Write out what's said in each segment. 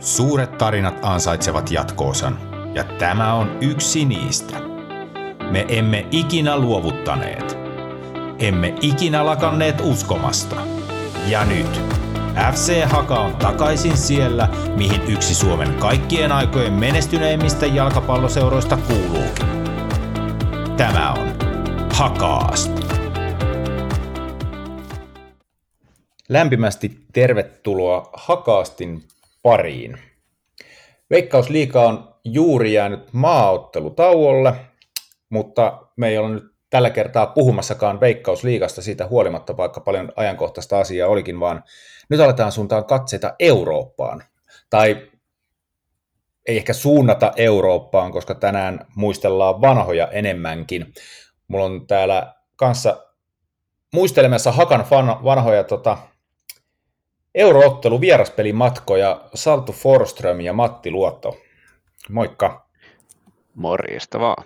Suuret tarinat ansaitsevat jatkoosan, ja tämä on yksi niistä. Me emme ikinä luovuttaneet. Emme ikinä lakanneet uskomasta. Ja nyt FC Haka on takaisin siellä, mihin yksi Suomen kaikkien aikojen menestyneimmistä jalkapalloseuroista kuuluukin. Tämä on Hakaast. Lämpimästi tervetuloa Hakaastin pariin. Veikkausliiga on juuri jäänyt maaottelutauolle, mutta me ei ole nyt tällä kertaa puhumassakaan Veikkausliigasta siitä huolimatta, vaikka paljon ajankohtaista asiaa olikin, vaan nyt aletaan suuntaan katseita Eurooppaan. Tai ei ehkä suunnata Eurooppaan, koska tänään muistellaan vanhoja enemmänkin. Mulla on täällä kanssa muistelemassa Hakan vanhoja tota, Euroottelu vieraspelimatkoja Saltu Forström ja Matti Luotto. Moikka. Morjesta vaan.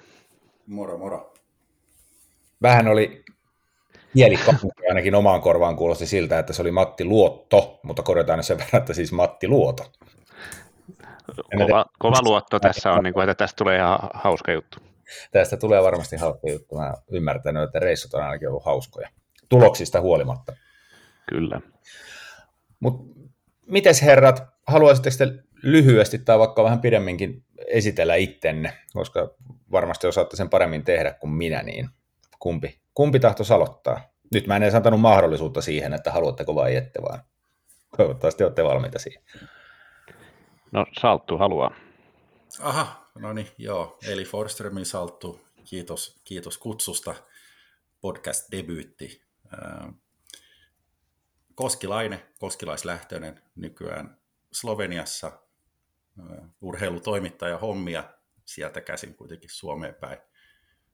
Moro, moro. Vähän oli kieli ainakin omaan korvaan kuulosti siltä, että se oli Matti Luotto, mutta korjataan sen verran, että siis Matti Luoto. Kova, kova luotto tässä on, niin kuin, että tästä tulee ihan hauska juttu. Tästä tulee varmasti hauska juttu. Mä ymmärtänyt, että reissut on ainakin ollut hauskoja. Tuloksista huolimatta. Kyllä. Mutta mites herrat, haluaisitteko te lyhyesti tai vaikka vähän pidemminkin esitellä ittenne, koska varmasti osaatte sen paremmin tehdä kuin minä, niin kumpi, kumpi tahto aloittaa? Nyt mä en edes antanut mahdollisuutta siihen, että haluatteko vai ette, vaan toivottavasti olette valmiita siihen. No Salttu haluaa. Aha, no niin, joo. Eli Forströmin Salttu, kiitos, kiitos kutsusta. Podcast-debyytti. Koskilainen, koskilaislähtöinen nykyään Sloveniassa urheilutoimittaja hommia sieltä käsin kuitenkin Suomeen päin,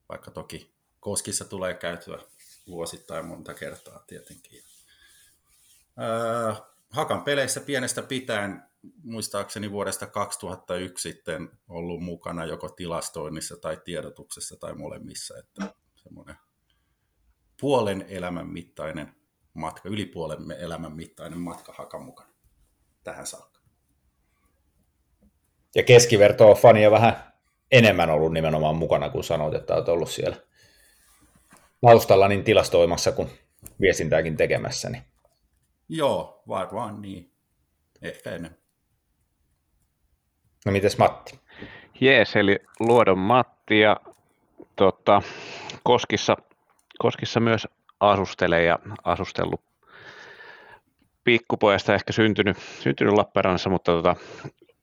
vaikka toki Koskissa tulee käytyä vuosittain monta kertaa tietenkin. Hakan peleissä pienestä pitäen, muistaakseni vuodesta 2001 sitten ollut mukana joko tilastoinnissa tai tiedotuksessa tai molemmissa, että semmoinen puolen elämän mittainen matka, yli puolen elämän mittainen matka Hakan mukana tähän saakka. Ja keskiverto on fania vähän enemmän ollut nimenomaan mukana, kun sanoit, että olet ollut siellä taustalla niin tilastoimassa kuin viestintääkin tekemässä. Niin. Joo, varmaan niin. Ehkä enemmän. No mites Matti? Jees, eli Luodon Matti ja tota, Koskissa, Koskissa myös asustelee ja asustellut pikkupojasta ehkä syntynyt, syntynyt Lappeenrannassa, mutta tota,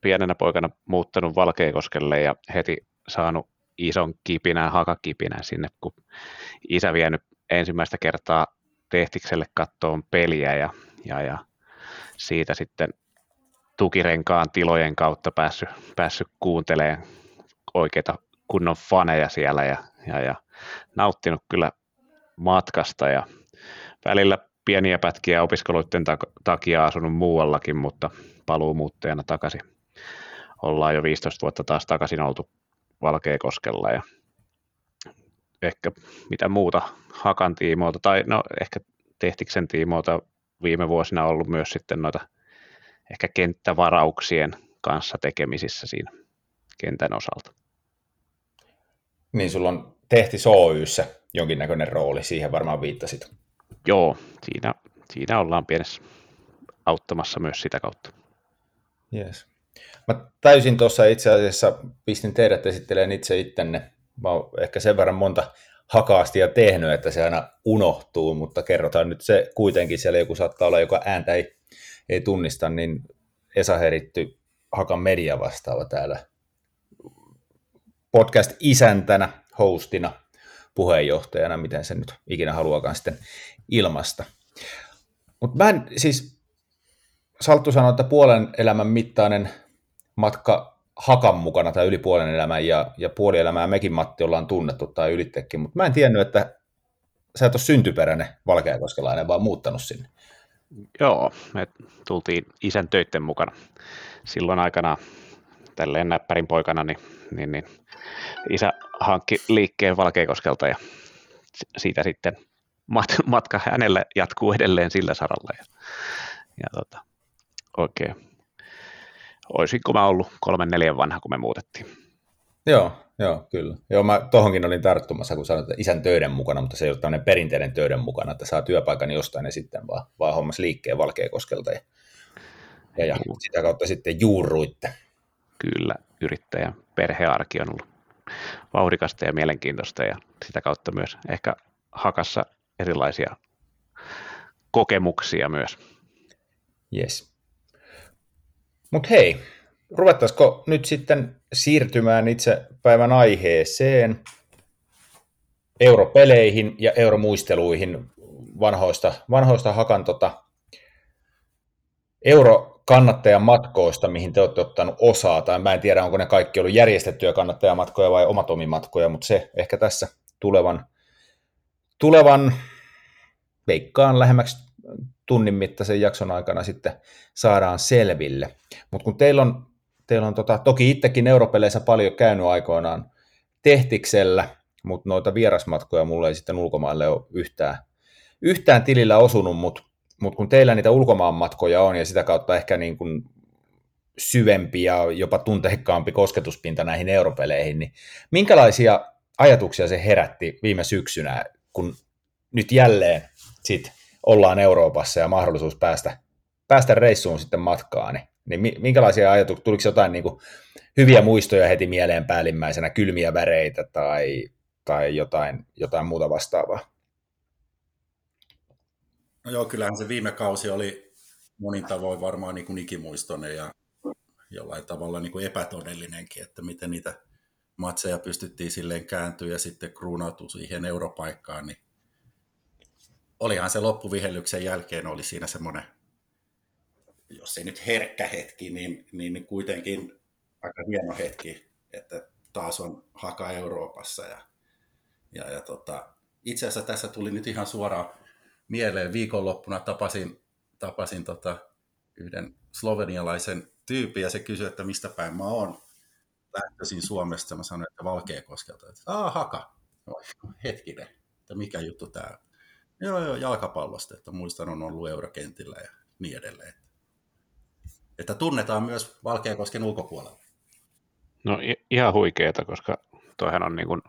pienenä poikana muuttanut Valkeakoskelle ja heti saanut ison kipinän, hakakipinän sinne, kun isä vienyt ensimmäistä kertaa Tehtikselle kattoon peliä ja, ja, ja siitä sitten tukirenkaan tilojen kautta päässyt, päässyt kuuntelemaan oikeita kunnon faneja siellä ja, ja, ja nauttinut kyllä matkasta ja välillä pieniä pätkiä opiskeluiden takia asunut muuallakin, mutta paluumuuttajana takaisin. Ollaan jo 15 vuotta taas takaisin oltu Valkeakoskella ja ehkä mitä muuta Hakan tiimoilta, tai no ehkä Tehtiksen tiimoilta viime vuosina ollut myös sitten noita ehkä kenttävarauksien kanssa tekemisissä siinä kentän osalta. Niin sulla on Tehti Oyssä jonkinnäköinen rooli, siihen varmaan viittasit. Joo, siinä, siinä ollaan pienessä auttamassa myös sitä kautta. Yes. Mä täysin tuossa itse asiassa pistin teidät esittelemään itse ittenne. Mä oon ehkä sen verran monta hakaastia tehnyt, että se aina unohtuu, mutta kerrotaan nyt se kuitenkin, siellä joku saattaa olla, joka ääntä ei, ei tunnista, niin Esa Heritty Hakan media vastaava täällä podcast-isäntänä, hostina, puheenjohtajana, miten se nyt ikinä haluakaan sitten ilmasta. Mutta mä en siis, Salttu sanoi, että puolen elämän mittainen matka hakan mukana tai yli puolen elämän ja, ja puoli elämää mekin Matti ollaan tunnettu tai ylittekin, mutta mä en tiennyt, että sä et ole syntyperäinen valkeakoskelainen, vaan muuttanut sinne. Joo, me tultiin isän töitten mukana. Silloin aikana tälleen näppärin poikana, niin, niin, niin isä hankki liikkeen Valkeakoskelta ja siitä sitten mat- matka hänelle jatkuu edelleen sillä saralla. Ja, ja tota, oikein, olisinko mä ollut kolmen neljän vanha, kun me muutettiin. Joo, joo, kyllä. Joo, mä tohonkin olin tarttumassa, kun sanoit, että isän töiden mukana, mutta se ei ole tämmöinen perinteinen töiden mukana, että saa työpaikan jostain ja sitten vaan, vaan hommas liikkeen Valkeakoskelta ja, ja, ja sitä kautta sitten juurruitte. Kyllä, yrittäjän perhearki on ollut vauhdikasta ja mielenkiintoista ja sitä kautta myös ehkä hakassa erilaisia kokemuksia myös. Yes. Mutta hei, ruvettaisiko nyt sitten siirtymään itse päivän aiheeseen, europeleihin ja euromuisteluihin vanhoista, vanhoista hakan tota, eurokannattajan matkoista, mihin te olette ottanut osaa, tai mä en tiedä, onko ne kaikki ollut järjestettyjä kannattajamatkoja vai omat omimatkoja, mutta se ehkä tässä tulevan, tulevan veikkaan lähemmäksi tunnin mittaisen jakson aikana sitten saadaan selville. Mutta kun teillä on, teillä on tota, toki itsekin europeleissä paljon käynyt aikoinaan tehtiksellä, mutta noita vierasmatkoja mulle ei sitten ulkomaille ole yhtään, yhtään tilillä osunut, mutta mut kun teillä niitä ulkomaanmatkoja on ja sitä kautta ehkä niin kuin syvempi ja jopa tunteikkaampi kosketuspinta näihin europeleihin, niin minkälaisia ajatuksia se herätti viime syksynä, kun nyt jälleen sit ollaan Euroopassa ja mahdollisuus päästä, päästä reissuun sitten matkaan, niin, niin minkälaisia ajatuksia, tuliko jotain niin kuin hyviä muistoja heti mieleen päällimmäisenä, kylmiä väreitä tai, tai jotain, jotain muuta vastaavaa? No joo, kyllähän se viime kausi oli monin tavoin varmaan niin kuin ikimuistoinen ja jollain tavalla niin kuin epätodellinenkin, että miten niitä matseja pystyttiin silleen kääntyä ja sitten kruunautua siihen europaikkaan, niin olihan se loppuvihellyksen jälkeen oli siinä semmoinen, jos ei nyt herkkä hetki, niin, niin, niin kuitenkin aika hieno hetki, että taas on haka Euroopassa. Ja, ja, ja tota, itse asiassa tässä tuli nyt ihan suoraan mieleen. Viikonloppuna tapasin, tapasin tota yhden slovenialaisen tyypin ja se kysyi, että mistä päin mä oon. Lähtöisin Suomesta, mä sanoin, että Valkeakoskelta. Että, Aa, haka. No, hetkinen, että mikä juttu tämä Joo, joo, jalkapallosta, että muistan on ollut eurokentillä ja niin edelleen. Että tunnetaan myös Valkeakosken ulkopuolella. No ihan huikeeta, koska toihan on niin kuin,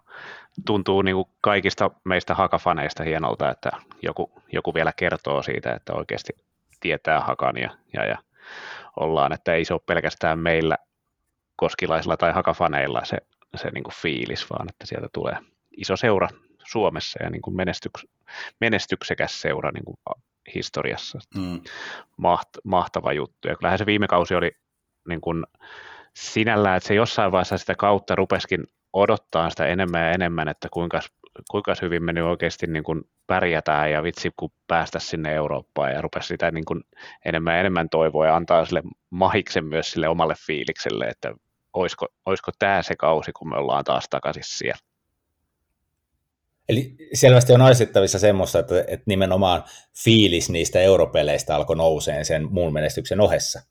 tuntuu niin kuin kaikista meistä hakafaneista hienolta, että joku, joku vielä kertoo siitä, että oikeasti tietää hakan ja, ja, ja ollaan, että ei se ole pelkästään meillä koskilaisilla tai hakafaneilla se, se niin kuin fiilis, vaan että sieltä tulee iso seura Suomessa ja niin kuin menestyks, menestyksekäs seura niin kuin historiassa. Mm. Maht, mahtava juttu. Ja kyllähän se viime kausi oli niin kuin sinällään, että se jossain vaiheessa sitä kautta rupeskin odottaa sitä enemmän ja enemmän, että kuinka, kuinka hyvin me nyt oikeasti niin kuin pärjätään ja vitsi kun päästä sinne Eurooppaan ja rupesi sitä niin kuin enemmän ja enemmän toivoa ja antaa sille mahiksen myös sille omalle fiilikselle, että olisiko, olisiko tämä se kausi, kun me ollaan taas takaisin siellä. Eli selvästi on aistettavissa semmoista, että, että nimenomaan fiilis niistä europeleistä alkoi nouseen sen muun menestyksen ohessa.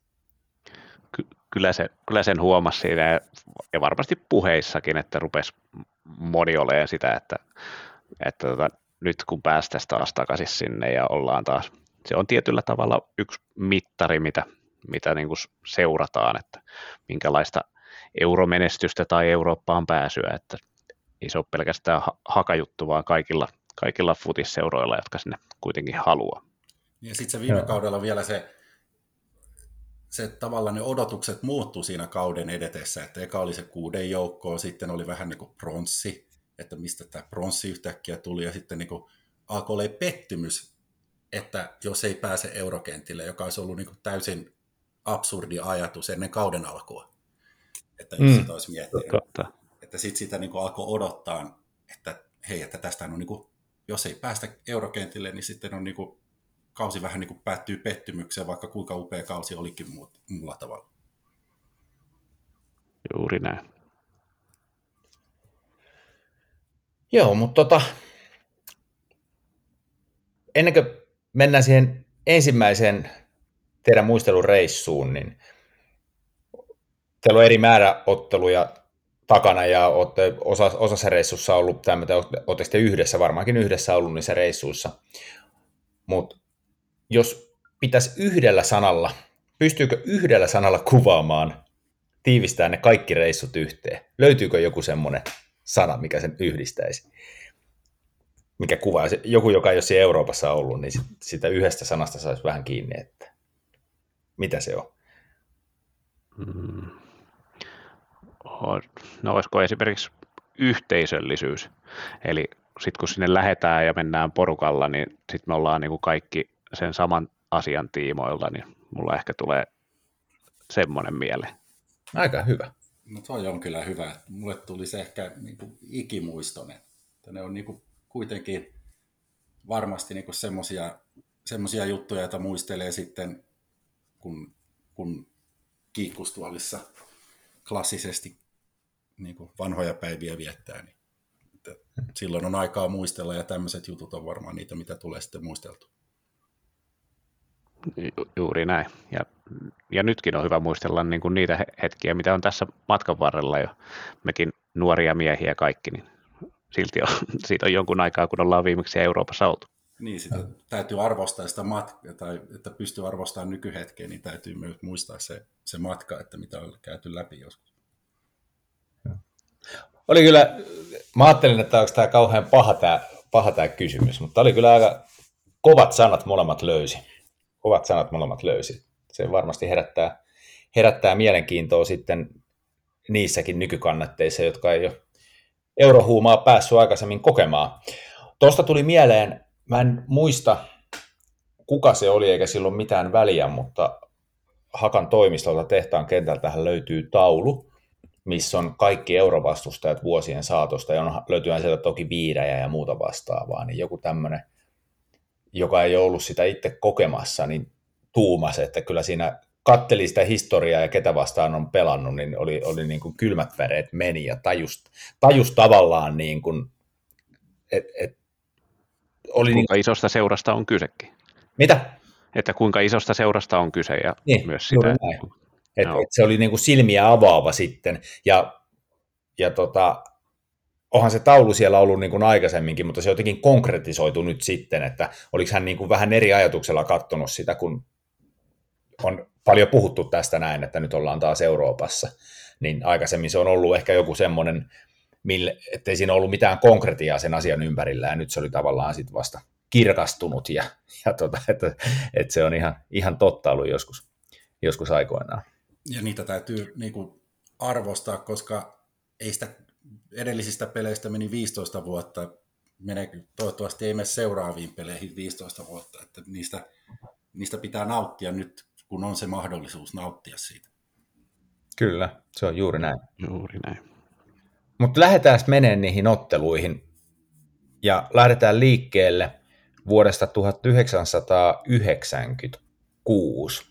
Ky- kyllä, se, kyllä sen huomasi siinä ja varmasti puheissakin, että rupesi moni olemaan sitä, että, että tota, nyt kun päästäisiin taas takaisin sinne ja ollaan taas, se on tietyllä tavalla yksi mittari, mitä, mitä niin kuin seurataan, että minkälaista euromenestystä tai Eurooppaan pääsyä, että ei se ole pelkästään hakajuttu, vaan kaikilla, kaikilla futisseuroilla, jotka sinne kuitenkin haluaa. Ja sitten se viime kaudella vielä se, se tavallaan ne odotukset muuttuu siinä kauden edetessä, että eka oli se kuuden joukkoa, sitten oli vähän niin kuin pronssi, että mistä tämä pronssi yhtäkkiä tuli, ja sitten niin kuin alkoi olla pettymys, että jos ei pääse eurokentille, joka olisi ollut niin kuin täysin absurdi ajatus ennen kauden alkua. Että jos mm. sitä olisi miettinyt. Totta että sitten sitä niin alkoi odottaa, että hei, että tästä on niin kuin, jos ei päästä eurokentille, niin sitten on niin kuin, kausi vähän niin kuin päättyy pettymykseen, vaikka kuinka upea kausi olikin muulla tavalla. Juuri näin. Joo, mutta tota, ennen kuin mennään siihen ensimmäiseen teidän muistelureissuun, niin teillä on eri määrä otteluja takana ja olette osa, osassa reissussa ollut, tai olette sitten yhdessä, varmaankin yhdessä ollut niissä reissuissa. Mutta jos pitäisi yhdellä sanalla, pystyykö yhdellä sanalla kuvaamaan tiivistää ne kaikki reissut yhteen? Löytyykö joku semmoinen sana, mikä sen yhdistäisi? Mikä kuvaa, joku, joka ei ole siellä Euroopassa ollut, niin sitä yhdestä sanasta saisi vähän kiinni, että mitä se on? Mm. No olisiko esimerkiksi yhteisöllisyys? Eli sitten kun sinne lähdetään ja mennään porukalla, niin sitten me ollaan niin kuin kaikki sen saman asian tiimoilta, niin mulla ehkä tulee semmoinen mieleen. Aika hyvä. No toi on kyllä hyvä. Mulle tuli se ehkä niin kuin ikimuistoinen. Ne on niin kuin kuitenkin varmasti niin semmoisia juttuja, joita muistelee sitten, kun, kun kiikkustuolissa klassisesti niin kuin vanhoja päiviä viettää. Niin, silloin on aikaa muistella ja tämmöiset jutut on varmaan niitä, mitä tulee sitten muisteltu. Ju- juuri näin. Ja, ja nytkin on hyvä muistella niin kuin niitä hetkiä, mitä on tässä matkan varrella jo. Mekin nuoria miehiä kaikki, niin silti on, siitä on jonkun aikaa, kun ollaan viimeksi Euroopassa oltu. Niin, sitä täytyy arvostaa sitä matkaa, tai että pystyy arvostamaan nykyhetkeä, niin täytyy myös muistaa se, se matka, että mitä on käyty läpi joskus. Oli kyllä, mä ajattelin, että onko tämä kauhean paha tämä, paha tämä kysymys, mutta oli kyllä aika kovat sanat molemmat löysi kovat sanat molemmat löysi. Se varmasti herättää, herättää mielenkiintoa sitten niissäkin nykykannatteissa, jotka ei ole eurohuumaa päässyt aikaisemmin kokemaan. Tuosta tuli mieleen, mä en muista kuka se oli eikä silloin mitään väliä, mutta Hakan toimistolta tehtaan kentältähän löytyy taulu, missä on kaikki eurovastustajat vuosien saatosta, ja on, löytyy sieltä toki viirejä ja muuta vastaavaa, niin joku tämmöinen joka ei ollut sitä itse kokemassa, niin tuumasi, että kyllä siinä katteli sitä historiaa ja ketä vastaan on pelannut, niin oli, oli niin kuin kylmät väreet meni ja tajus, tajus tavallaan niin kuin, et, et, oli kuinka niin... isosta seurasta on kysekin. Mitä? Että kuinka isosta seurasta on kyse ja niin, myös sitä. Näin. Et, et se oli niin kuin silmiä avaava sitten ja, ja tota, onhan se taulu siellä ollut niin kuin aikaisemminkin, mutta se jotenkin konkretisoitu nyt sitten, että oliko hän niin kuin vähän eri ajatuksella katsonut sitä, kun on paljon puhuttu tästä näin, että nyt ollaan taas Euroopassa, niin aikaisemmin se on ollut ehkä joku semmoinen, mille, ettei siinä ollut mitään konkretiaa sen asian ympärillä, ja nyt se oli tavallaan sitten vasta kirkastunut, ja, ja tota, että, että, se on ihan, ihan totta ollut joskus, joskus aikoinaan. Ja niitä täytyy niin kuin arvostaa, koska ei sitä edellisistä peleistä meni 15 vuotta, menee, toivottavasti ei mene seuraaviin peleihin 15 vuotta, että niistä, niistä pitää nauttia nyt, kun on se mahdollisuus nauttia siitä. Kyllä, se on juuri näin. Juuri näin. Mutta lähdetään menemään niihin otteluihin ja lähdetään liikkeelle vuodesta 1996.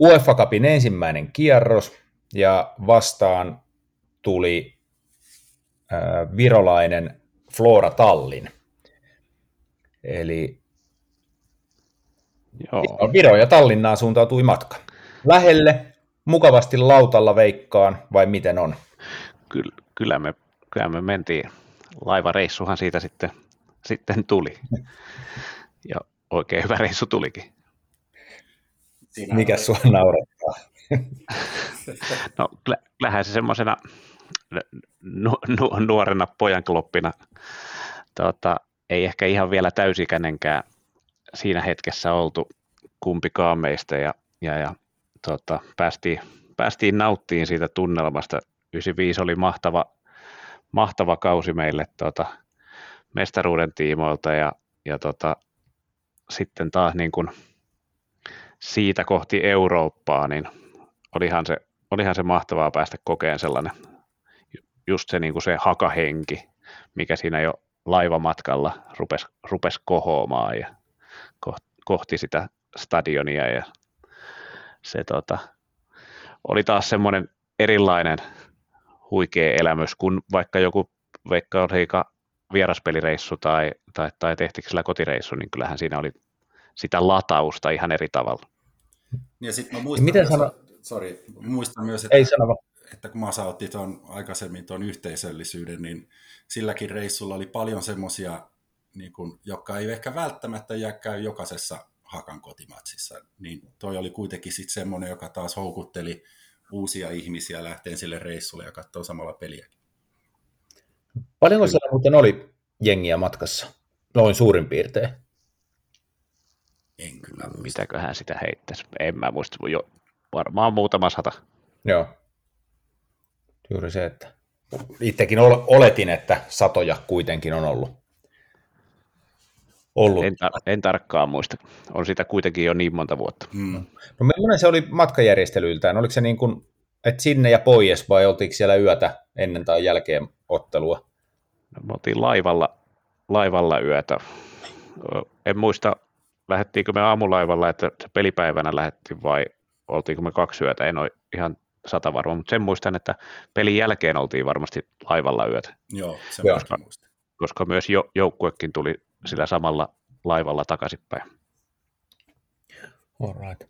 UEFA Cupin ensimmäinen kierros ja vastaan tuli virolainen Flora Tallin. Eli Joo. Viro ja Tallinnaan suuntautui matka. Lähelle, mukavasti lautalla veikkaan, vai miten on? Kyllä, kyllä, me, kyllä me mentiin. Laivareissuhan siitä sitten, sitten tuli. Ja oikein hyvä reissu tulikin. Mikä sua naurattaa? no kyllähän se semmoisena nu, nu, nuorena pojankloppina tota, ei ehkä ihan vielä täysikäinenkään siinä hetkessä oltu kumpikaan meistä ja, ja, ja tota, päästiin, päästiin nauttiin siitä tunnelmasta. 95 oli mahtava, mahtava kausi meille tota, mestaruuden tiimoilta ja, ja tota, sitten taas niin kuin siitä kohti Eurooppaa, niin olihan se, olihan se mahtavaa päästä kokeen sellainen just se, niin kuin se hakahenki, mikä siinä jo laivamatkalla rupesi, rupes kohoamaan ja kohti sitä stadionia ja se tota, oli taas semmoinen erilainen huikea elämys kuin vaikka joku vaikka Riika vieraspelireissu tai, tai, tai tehtikö sillä kotireissu, niin kyllähän siinä oli sitä latausta ihan eri tavalla. Ja sitten mä muistan, Miten sano... sorry, muistan myös, että Ei sano että kun Masa otti tuon aikaisemmin tuon yhteisöllisyyden, niin silläkin reissulla oli paljon semmoisia, niin jotka ei ehkä välttämättä jää käy jokaisessa Hakan kotimatsissa, niin toi oli kuitenkin sitten semmoinen, joka taas houkutteli uusia ihmisiä lähteen sille reissulle ja katsoa samalla peliä. Paljonko siellä muuten oli jengiä matkassa? Noin suurin piirtein. En kyllä muista. Mitäköhän sitä heittäisi? En mä muista. Jo, varmaan muutama sata. Joo. Juuri se, että itsekin ol- oletin, että satoja kuitenkin on ollut. ollut. En, tar- en tarkkaan muista. On sitä kuitenkin jo niin monta vuotta. Mm. No millainen se oli matkajärjestelyiltään? Oliko se niin kuin, että sinne ja pois vai oltiinko siellä yötä ennen tai jälkeen ottelua? No, me oltiin laivalla, laivalla yötä. En muista, lähdettiinkö me aamulaivalla, että pelipäivänä lähdettiin vai oltiinko me kaksi yötä. En ole ihan sata varma, mutta sen muistan, että pelin jälkeen oltiin varmasti laivalla yötä, Joo, se Joo. mäkin muistan. koska myös jo, joukkuekin tuli sillä samalla laivalla takaisinpäin. Alright.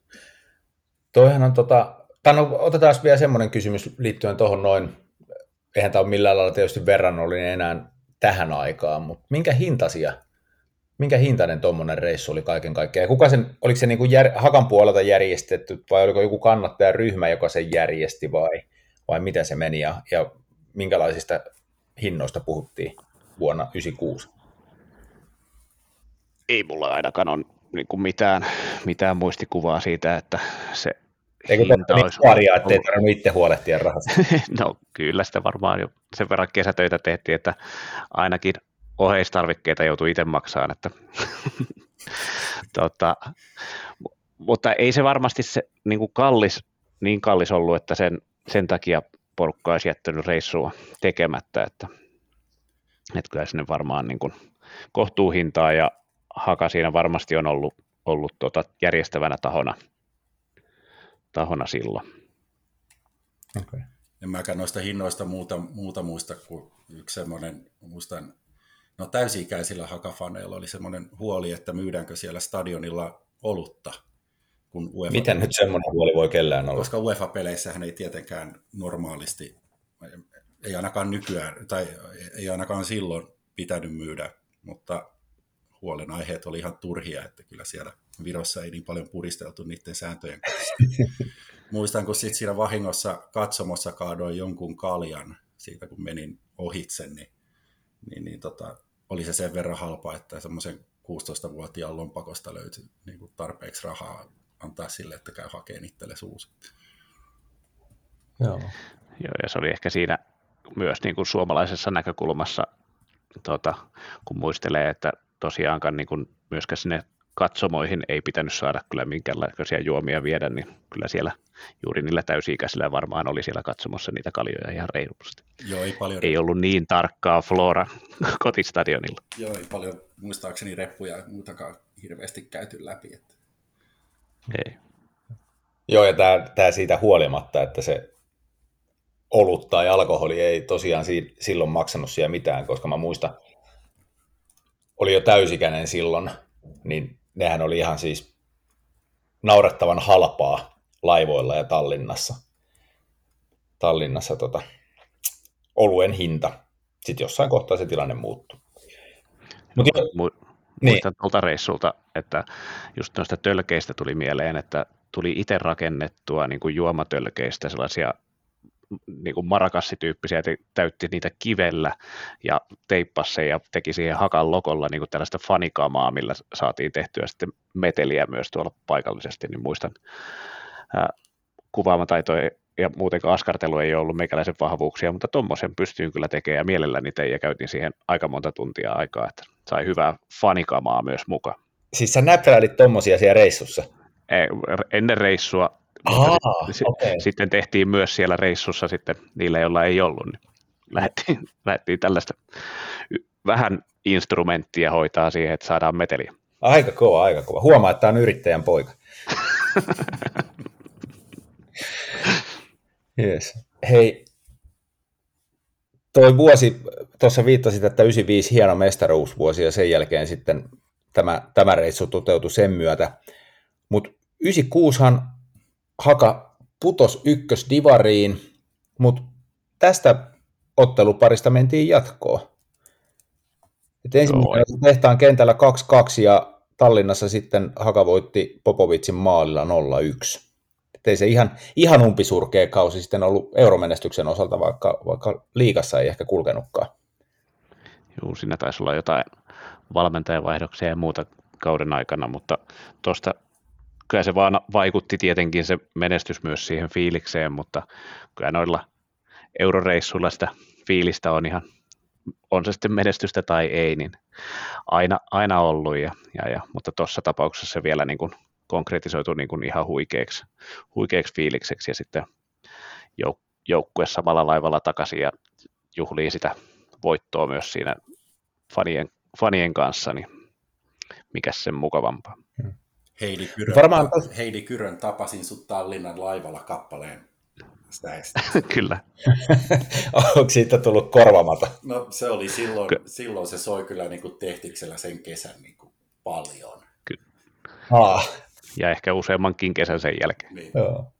Toihan on tota, tai no, otetaan vielä semmoinen kysymys liittyen tuohon noin, eihän tämä ole millään lailla tietysti verrannollinen enää tähän aikaan, mutta minkä hintaisia, minkä hintainen tuommoinen reissu oli kaiken kaikkiaan? Ja kuka sen, oliko se niin kuin jär, Hakan puolelta järjestetty vai oliko joku kannattajaryhmä, joka sen järjesti vai, vai miten se meni ja, ja minkälaisista hinnoista puhuttiin vuonna 1996? Ei mulla ainakaan ole niin kuin mitään, mitään muistikuvaa siitä, että se Eikö hinta olisi suoria, ettei tarvinnut itse huolehtia rahasta? No kyllä sitä varmaan jo sen verran kesätöitä tehtiin, että ainakin oheistarvikkeita joutui itse maksamaan. Että tota, mu- mutta ei se varmasti se niin kuin kallis, niin kallis ollut, että sen, sen takia porukka olisi jättänyt reissua tekemättä. Että, että kyllä sinne varmaan niin kuin kohtuuhintaa ja Haka siinä varmasti on ollut, ollut tota järjestävänä tahona, tahona silloin. Okay. En mäkään noista hinnoista muuta, muuta muista kuin yksi semmoinen, muistan, no täysi-ikäisillä hakafaneilla oli semmoinen huoli, että myydäänkö siellä stadionilla olutta. Kun UEFA, Miten nyt semmoinen huoli voi kellään olla? Koska UEFA-peleissähän ei tietenkään normaalisti, ei ainakaan nykyään, tai ei ainakaan silloin pitänyt myydä, mutta huolenaiheet oli ihan turhia, että kyllä siellä Virossa ei niin paljon puristeltu niiden sääntöjen kanssa. Muistan, kun sitten siinä vahingossa katsomossa kaadoin jonkun kaljan siitä, kun menin ohitse, niin, niin, niin tota, oli se sen verran halpa, että semmoisen 16-vuotiaan lompakosta löytyi niin kuin tarpeeksi rahaa antaa sille, että käy hakemaan itsellesi uusi. Joo. Joo, ja se oli ehkä siinä myös niin kuin suomalaisessa näkökulmassa, tota, kun muistelee, että tosiaankaan niin kuin myöskään sinne katsomoihin ei pitänyt saada kyllä minkäänlaisia juomia viedä, niin kyllä siellä juuri niillä täysi-ikäisillä varmaan oli siellä katsomossa niitä kaljoja ihan reilusti. Joo, ei paljon, Ei ollut niin tarkkaa flora kotistadionilla. joo, ei paljon muistaakseni reppuja ja muutakaan hirveästi käyty läpi. Että. Ei. Joo, ja tämä, tämä siitä huolimatta, että se olut tai alkoholi ei tosiaan si- silloin maksanut siellä mitään, koska mä muistan, oli jo täysikäinen silloin, niin nehän oli ihan siis naurettavan halpaa laivoilla ja Tallinnassa. Tallinnassa tota, oluen hinta. Sitten jossain kohtaa se tilanne muuttui. Mut jo, Mu- Niin. Muistan tuolta reissulta, että just noista tölkeistä tuli mieleen, että tuli itse rakennettua niin kuin juomatölkeistä sellaisia niin kuin marakassityyppisiä, täytti niitä kivellä ja teippasi sen ja teki siihen hakan lokolla niin kuin tällaista fanikamaa, millä saatiin tehtyä sitten meteliä myös tuolla paikallisesti, niin muistan ää, kuvaamataito ja muutenkaan askartelu ei ollut meikäläisen vahvuuksia, mutta tuommoisen pystyy kyllä tekemään ja mielelläni tein ja käytin siihen aika monta tuntia aikaa, että sai hyvää fanikamaa myös mukaan. siis sä näpräilit tommosia siellä reissussa. Ei, Ennen reissua, Aa, sit- si- okei. sitten tehtiin myös siellä reissussa sitten niille, joilla ei ollut, niin lähdettiin, lähdettiin tällaista vähän instrumenttia hoitaa siihen, että saadaan meteliä. Aika kova, aika kova. Huomaa, että tämä on yrittäjän poika. yes. Hei, toi vuosi, tuossa viittasit, että 95 hieno mestaruusvuosi ja sen jälkeen sitten tämä, tämä reissu toteutui sen myötä. Mutta 96han Haka putos ykkösdivariin, mutta tästä otteluparista mentiin jatkoon. Et ensimmäinen tehtaan kentällä 2-2 ja Tallinnassa sitten Haka voitti Popovitsin maalilla 0-1. Että ei se ihan, ihan umpisurkea kausi sitten ollut euromenestyksen osalta, vaikka, vaikka liikassa ei ehkä kulkenutkaan. Juu, siinä taisi olla jotain valmentajavaihdoksia ja muuta kauden aikana, mutta tuosta kyllä se vaan vaikutti tietenkin se menestys myös siihen fiilikseen, mutta kyllä noilla euroreissuilla sitä fiilistä on ihan, on se sitten menestystä tai ei, niin aina, aina ollut, ja, ja, ja, mutta tuossa tapauksessa se vielä niin kuin konkretisoitu niin kuin ihan huikeaksi, huikeaksi fiilikseksi ja sitten jouk- joukkue samalla laivalla takaisin ja juhlii sitä voittoa myös siinä fanien, fanien kanssa, niin mikä sen mukavampaa. Heidi Kyrön, Varmaan... Heidi Kyrön tapasin sut Tallinnan laivalla kappaleen Kyllä. Onko siitä tullut korvamata? No se oli silloin, silloin se soi kyllä niin kuin tehtiksellä sen kesän niin kuin paljon. Kyllä. Ah. Ja ehkä useammankin kesän sen jälkeen. Niin. Joo.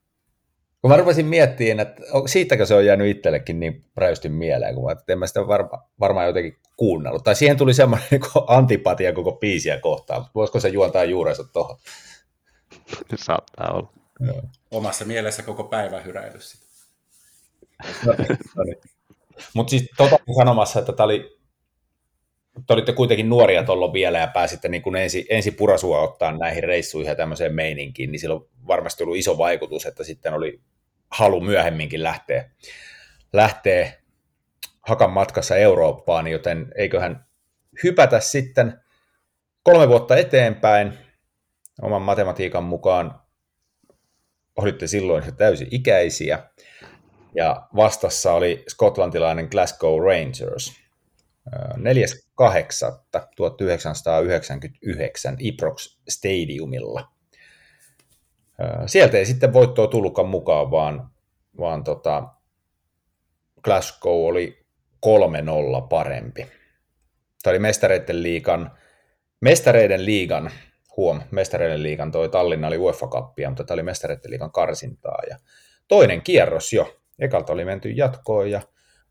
Kun mä rupesin miettimään, että siitäkö se on jäänyt itsellekin niin räysti mieleen, kun mä, että en mä sitä varma, varmaan jotenkin kuunnellut. Tai siihen tuli semmoinen niin antipatia koko biisiä kohtaan. Voisiko se juontaa juurensa tuohon? Saattaa olla. Joo. Omassa mielessä koko päivä hyräilys no, no niin. Mutta siis tota sanomassa, että tämä oli, te olitte kuitenkin nuoria tuolla vielä ja pääsitte niin kuin ensi, ensi purasua ottaa näihin reissuihin ja tämmöiseen meininkiin, niin sillä on varmasti ollut iso vaikutus, että sitten oli halu myöhemminkin lähteä, lähteä hakan matkassa Eurooppaan, joten eiköhän hypätä sitten kolme vuotta eteenpäin oman matematiikan mukaan olitte silloin jo täysi-ikäisiä, ja vastassa oli skotlantilainen Glasgow Rangers. 4.8.1999 Ibrox Stadiumilla. Sieltä ei sitten voittoa tullutkaan mukaan, vaan, vaan tota, Glasgow oli 3-0 parempi. Tämä oli mestareiden liigan, mestareiden liigan, huom, mestareiden liigan toi Tallinna oli UEFA Cupia, mutta tämä oli mestareiden liigan karsintaa. Ja toinen kierros jo, ekalta oli menty jatkoon, ja,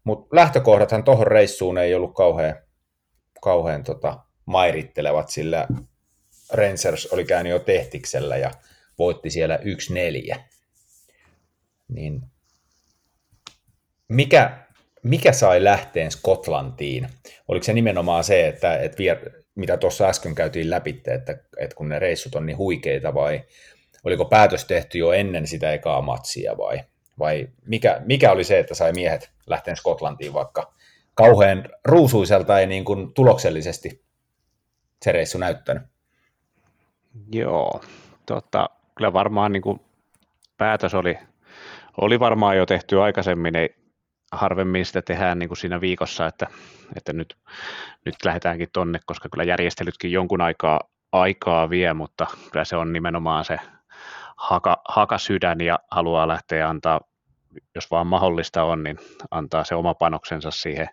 mutta lähtökohdathan tuohon reissuun ei ollut kauhean, kauhean tota, mairittelevat, sillä Rangers oli käynyt jo tehtiksellä ja voitti siellä 1-4. Niin mikä, mikä sai lähteen Skotlantiin? Oliko se nimenomaan se, että, että mitä tuossa äsken käytiin läpi, että, että kun ne reissut on niin huikeita vai oliko päätös tehty jo ennen sitä ekaa matsia vai, vai mikä, mikä oli se, että sai miehet lähteen Skotlantiin, vaikka kauhean ruusuiselta ei niin kuin tuloksellisesti se reissu näyttänyt? Joo, tota, kyllä varmaan niin kuin päätös oli, oli varmaan jo tehty aikaisemmin, ei harvemmin sitä tehdään niin kuin siinä viikossa, että, että nyt, nyt lähdetäänkin tonne, koska kyllä järjestelytkin jonkun aikaa, aikaa vie, mutta kyllä se on nimenomaan se haka, haka sydän ja haluaa lähteä antaa jos vaan mahdollista on, niin antaa se oma panoksensa siihen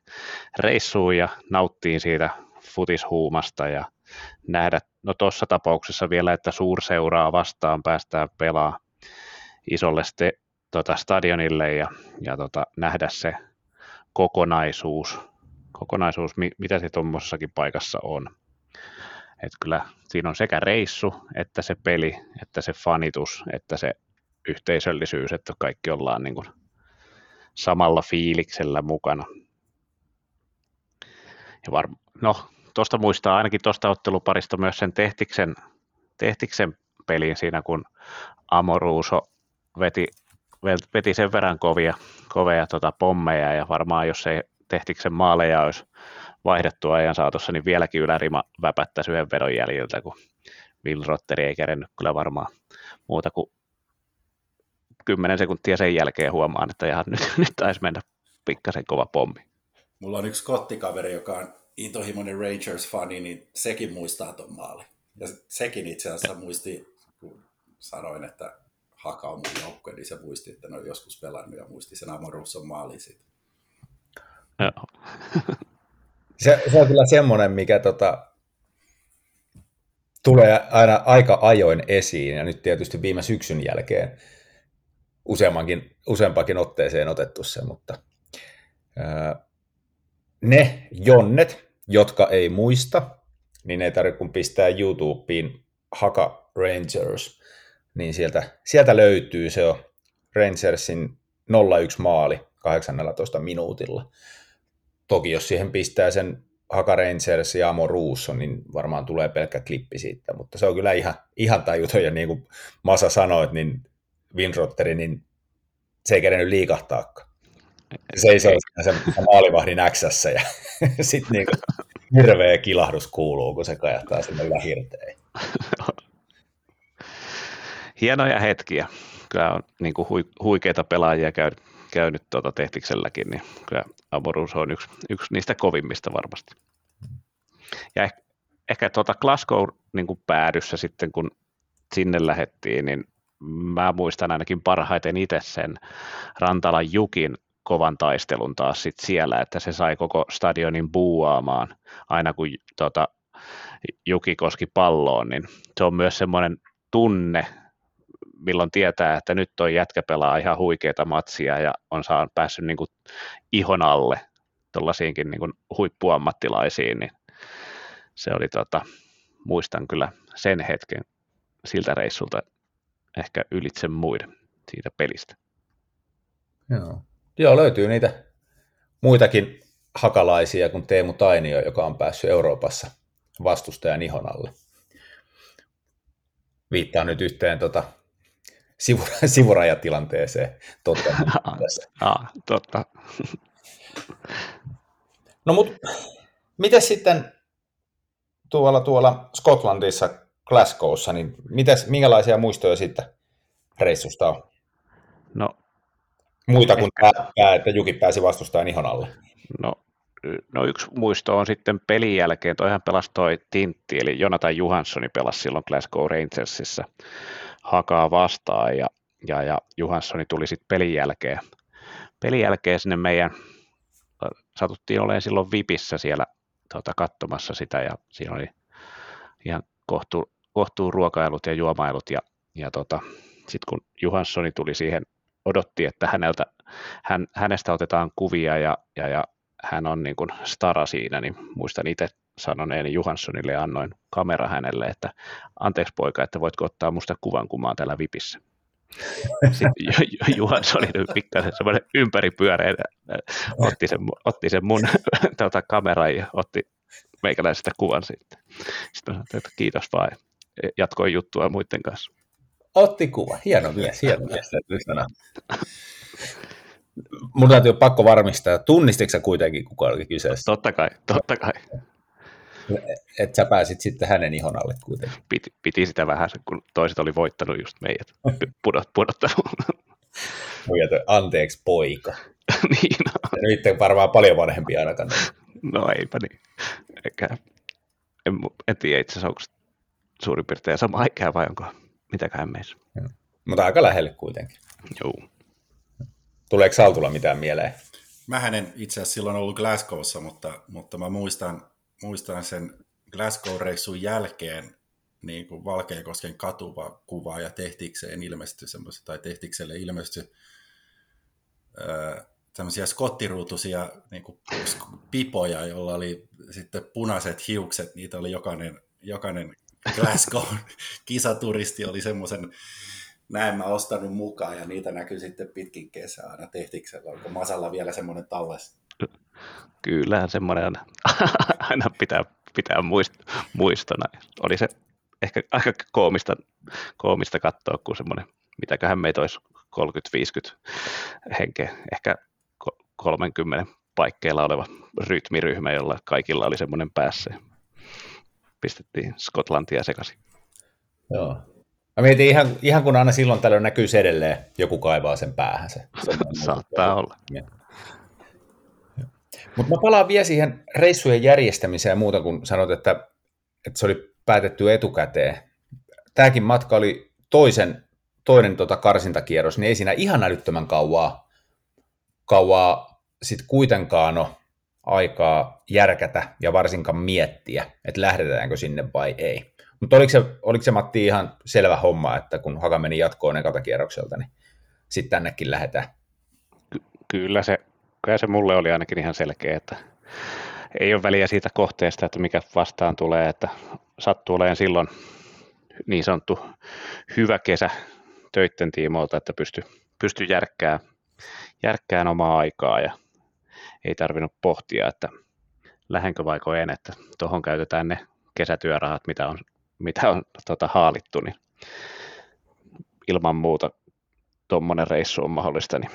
reissuun ja nauttii siitä futishuumasta ja nähdä, no tuossa tapauksessa vielä, että suurseuraa vastaan päästään pelaa isolle ste, tota, stadionille ja, ja tota, nähdä se kokonaisuus, kokonaisuus mi, mitä se tuommoisessakin paikassa on. Et kyllä siinä on sekä reissu, että se peli, että se fanitus, että se yhteisöllisyys, että kaikki ollaan niin kuin samalla fiiliksellä mukana. Ja var, no, tuosta muistaa ainakin tuosta otteluparista myös sen Tehtiksen, Tehtiksen pelin siinä, kun Amoruuso veti, veti sen verran kovia, kovia tota pommeja ja varmaan jos ei Tehtiksen maaleja olisi vaihdettu ajan saatossa, niin vieläkin ylärima väpättäisi yhden vedon jäljiltä, kun Will Rotteri ei kerennyt kyllä varmaan muuta kuin 10 sekuntia sen jälkeen huomaan, että ihan nyt, nyt taisi mennä pikkasen kova pommi. Mulla on yksi kottikaveri, joka on intohimoinen Rangers-fani, niin sekin muistaa ton maali. Ja sekin itse asiassa muisti, kun sanoin, että Haka on mun joukkue, niin se muisti, että ne on joskus pelannut ja muisti sen Amorusson maali siitä. se, se on kyllä semmoinen, mikä tota, tulee aina aika ajoin esiin, ja nyt tietysti viime syksyn jälkeen useammankin, useampakin otteeseen otettu se, mutta ää, ne jonnet, jotka ei muista, niin ei tarvitse kun pistää YouTubeen Haka Rangers, niin sieltä, sieltä löytyy se on Rangersin 0-1 maali 18 minuutilla. Toki jos siihen pistää sen Haka Rangers ja Amo Ruusso, niin varmaan tulee pelkkä klippi siitä, mutta se on kyllä ihan, ihan tajuton, ja niin kuin Masa sanoi, niin Winrotteri, niin se ei kerennyt liikahtaakaan. Se ei se sen maalivahdin äksässä ja sitten niin hirveä kilahdus kuuluu, kun se kajahtaa sinne lähirteen. Hienoja hetkiä. Kyllä on niin kuin huikeita pelaajia käynyt, käynyt tuota Tehtikselläkin, niin kyllä Amorus on yksi, yksi niistä kovimmista varmasti. Ja ehkä, ehkä tuota Glasgow niin kuin päädyssä sitten, kun sinne lähettiin, niin mä muistan ainakin parhaiten itse sen Rantalan Jukin kovan taistelun taas sit siellä, että se sai koko stadionin buuaamaan aina kun tota, Juki koski palloon, niin se on myös semmoinen tunne, milloin tietää, että nyt toi jätkä pelaa ihan huikeita matsia ja on saanut päässyt niin kuin ihon alle tuollaisiinkin niin huippuammattilaisiin, niin se oli tota, muistan kyllä sen hetken siltä reissulta ehkä ylitse muiden siitä pelistä. Joo. Joo, löytyy niitä muitakin hakalaisia kuin Teemu Tainio, joka on päässyt Euroopassa vastustajan ihon alle. Viittaa nyt yhteen tota, sivurajatilanteeseen. Totta. ah, totta. no mutta miten sitten tuolla, tuolla Skotlandissa, Glasgowssa, niin mitäs, minkälaisia muistoja sitten reissusta on? No, Muita kuin tämä, että Juki pääsi vastustamaan ihon alle. No, no yksi muisto on sitten pelin jälkeen, toihan pelasi toi Tintti, eli Jonathan Johanssoni pelasi silloin Glasgow Rangersissa hakaa vastaan ja, ja, ja Johanssoni tuli sitten pelin jälkeen, pelin jälkeen sinne meidän, satuttiin olemaan silloin VIPissä siellä tota, katsomassa sitä ja siinä oli ihan kohtuu, kohtuu ruokailut ja juomailut ja, ja tota, sitten kun Johanssoni tuli siihen, odotti, että häneltä, hän, hänestä otetaan kuvia ja, ja, ja hän on niin kuin stara siinä, niin muistan itse sanoneeni Johanssonille ja annoin kamera hänelle, että anteeksi poika, että voitko ottaa musta kuvan, kun mä oon täällä Vipissä. Sitten Juhansson oli pikkasen semmoinen ympäripyöreä, otti sen, otti sen mun tuota, kameran ja otti meikäläisestä kuvan siitä. Sitten sanoin, että kiitos vaan. Jatkoin juttua muiden kanssa. Otti kuva. Hieno mies, hieno mies. Mun täytyy pakko varmistaa, tunnistitko sä kuitenkin kuka oli kyseessä? Totta kai, totta kai. Että sä pääsit sitten hänen ihon alle kuitenkin. Piti, piti sitä vähän, kun toiset oli voittanut just meidät pudot, pudottanut. Anteeksi poika. niin no. Nyt varmaan paljon vanhempi ainakaan. No eipä niin. Eikä, en, en tiedä itse asiassa, onko suurin piirtein sama ikää vai onko mitäkään meissä. Mutta aika lähelle kuitenkin. Joo. Tuleeko Saltulla mitään mieleen? Mä en itse asiassa silloin ollut Glasgowssa, mutta, mutta mä muistan, muistan sen Glasgow-reissun jälkeen niin kuin Valkeakosken katuva kuva ja tehtikseen ilmestyi semmoisia, tai tehtikselle ilmestyi öö, tämmöisiä skottiruutuisia niin kuin pipoja, jolla oli sitten punaiset hiukset, niitä oli jokainen, jokainen Glasgow kisaturisti oli semmoisen näin mä ostanut mukaan ja niitä näkyy sitten pitkin kesää aina tehtiksellä. Onko Masalla vielä semmoinen talles? Kyllä, semmoinen aina pitää, pitää muist, muistona. Oli se ehkä aika koomista, koomista katsoa, kun semmoinen, mitäköhän meitä olisi 30-50 henkeä, ehkä 30 paikkeilla oleva rytmiryhmä, jolla kaikilla oli semmoinen päässä. Pistettiin Skotlantia sekaisin. Joo, Mä mietin ihan, ihan kun aina silloin tällöin näkyy se edelleen, joku kaivaa sen päähän se. Saattaa olla. Mutta mä palaan vielä siihen reissujen järjestämiseen ja muuta, kun sanoit, että, että se oli päätetty etukäteen. Tämäkin matka oli toisen, toinen tota karsintakierros, niin ei siinä ihan älyttömän kauaa, kauaa sit kuitenkaan ole aikaa järkätä ja varsinkaan miettiä, että lähdetäänkö sinne vai ei. Mutta oliko se, oliko se Matti ihan selvä homma, että kun Haka meni jatkoon ekata kierrokselta, niin sitten tännekin lähdetään? Ky- kyllä, se, kyllä se mulle oli ainakin ihan selkeä, että ei ole väliä siitä kohteesta, että mikä vastaan tulee, että sattuu olemaan silloin niin sanottu hyvä kesä töitten tiimoilta, että pysty, pysty järkkää, järkkään omaa aikaa ja ei tarvinnut pohtia, että lähenkö vaiko en, että tuohon käytetään ne kesätyörahat, mitä on, mitä on tota, haalittu, niin ilman muuta tuommoinen reissu on mahdollista, niin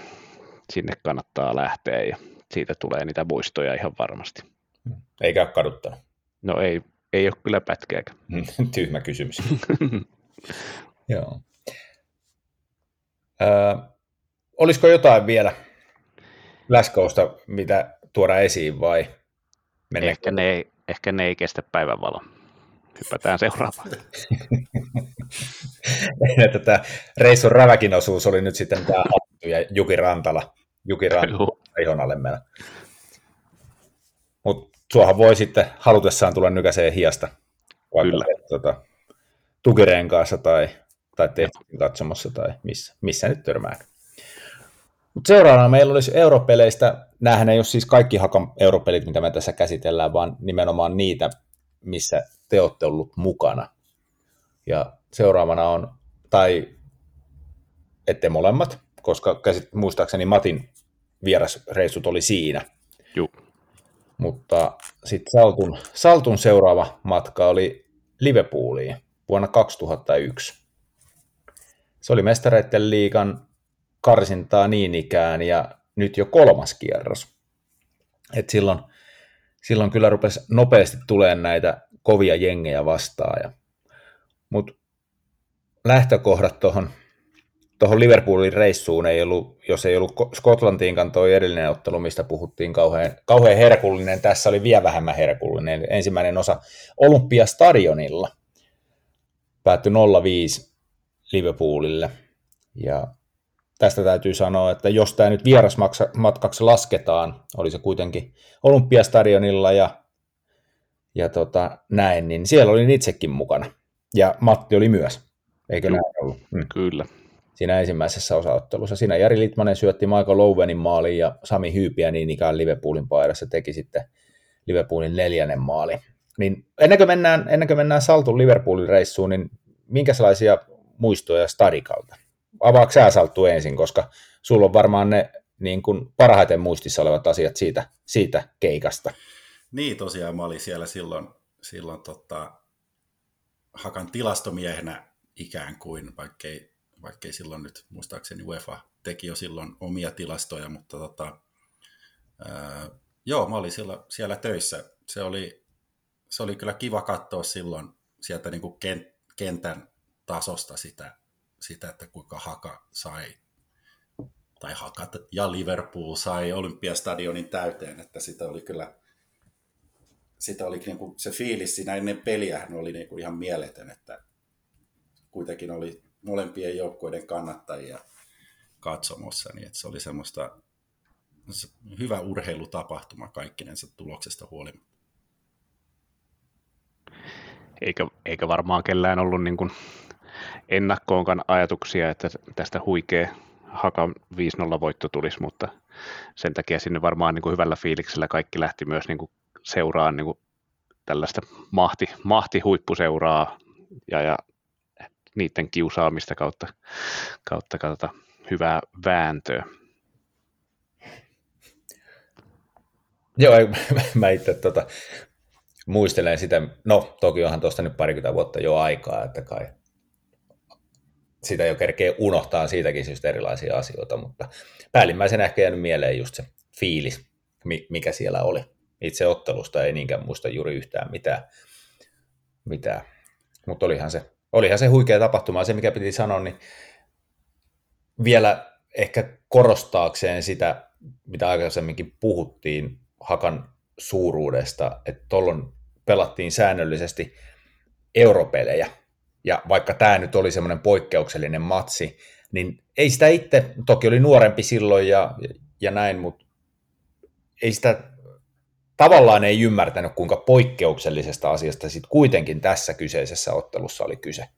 sinne kannattaa lähteä ja siitä tulee niitä muistoja ihan varmasti. Eikä ole kaduttanut. No ei, ei ole kyllä pätkääkään. Tyhmä kysymys. Joo. Ö, olisiko jotain vielä läskousta, mitä tuoda esiin vai Ehkä ne, ei, ehkä ne ei kestä päivänvalo. Hypätään seuraavaan. että tämä reissun räväkin osuus oli nyt sitten tämä Hattu ja Juki Rantala. Juki Rantala ihon alle meillä. Mutta suohan voi sitten halutessaan tulla nykäiseen hiasta. Vaikka Kyllä. Tuota, tukirenkaassa tai, tai tehtiin katsomassa tai missä, missä nyt törmää. Mut seuraavana meillä olisi europeleistä, näähän ei ole siis kaikki Hakan europelit, mitä me tässä käsitellään, vaan nimenomaan niitä, missä te olette ollut mukana. Ja seuraavana on, tai ette molemmat, koska käsit, muistaakseni Matin vierasreissut oli siinä. Joo. Mutta sitten Saltun, Saltun seuraava matka oli Liverpooliin vuonna 2001. Se oli mestareiden liigan karsintaa niin ikään ja nyt jo kolmas kierros. Et silloin, silloin kyllä rupesi nopeasti tulemaan näitä kovia jengejä vastaan. Mutta lähtökohdat tuohon tuohon Liverpoolin reissuun ei ollut, jos ei ollut Skotlantiinkaan tuo edellinen ottelu, mistä puhuttiin kauhean, kauhean herkullinen, tässä oli vielä vähemmän herkullinen. Ensimmäinen osa Olympiastadionilla päättyi 0-5 Liverpoolille. Ja tästä täytyy sanoa, että jos tämä nyt vierasmatkaksi lasketaan, oli se kuitenkin Olympiastadionilla ja, ja tota, näin, niin siellä olin itsekin mukana. Ja Matti oli myös, eikö Kyllä. näin ollut? Mm. Kyllä. Siinä ensimmäisessä osaottelussa. Siinä Jari Litmanen syötti Michael Lowenin maaliin ja Sami Hyypiä niin ikään Liverpoolin paidassa teki sitten Liverpoolin neljännen maali. Niin ennen kuin mennään, ennen kuin mennään Saltun Liverpoolin reissuun, niin minkälaisia muistoja Stadikalta? Avaako sä Salttu ensin, koska sulla on varmaan ne niin kuin parhaiten muistissa olevat asiat siitä, siitä keikasta. Niin, tosiaan mä olin siellä silloin, silloin tota, Hakan tilastomiehenä ikään kuin, vaikkei, vaikkei silloin nyt muistaakseni UEFA teki jo silloin omia tilastoja, mutta tota, ää, joo, mä olin siellä, siellä töissä. Se oli, se oli kyllä kiva katsoa silloin sieltä niin kuin kentän tasosta sitä, sitä, että kuinka Haka sai, tai Hakat ja Liverpool sai Olympiastadionin täyteen, että sitä oli kyllä, sitä oli niin kuin, se fiilis siinä ennen peliä oli niin kuin ihan mieletön, että kuitenkin oli molempien joukkueiden kannattajia katsomossa, niin että se oli semmoista se hyvä urheilutapahtuma kaikkinensa tuloksesta huolimatta. Eikä, eikä varmaan kellään ollut niin kuin ennakkoonkaan ajatuksia, että tästä huikea Hakan 5-0 voitto tulisi, mutta sen takia sinne varmaan niin kuin hyvällä fiiliksellä kaikki lähti myös niin kuin seuraan niin kuin tällaista mahti, mahti-huippuseuraa ja, ja niiden kiusaamista kautta, kautta, kautta hyvää vääntöä. Joo, mä itse tota, muistelen sitä, no toki onhan tuosta nyt parikymmentä vuotta jo aikaa, että kai sitä jo kerkee unohtaa siitäkin syystä erilaisia asioita, mutta päällimmäisenä ehkä jäänyt mieleen just se fiilis, mikä siellä oli. Itse ottelusta ei niinkään muista juuri yhtään mitään, mitään. mutta olihan se, olihan se huikea tapahtuma. Se, mikä piti sanoa, niin vielä ehkä korostaakseen sitä, mitä aikaisemminkin puhuttiin Hakan suuruudesta, että tuolloin pelattiin säännöllisesti europelejä, ja vaikka tämä nyt oli semmoinen poikkeuksellinen matsi, niin ei sitä itse, toki oli nuorempi silloin ja, ja näin, mutta ei sitä tavallaan ei ymmärtänyt, kuinka poikkeuksellisesta asiasta sitten kuitenkin tässä kyseisessä ottelussa oli kyse.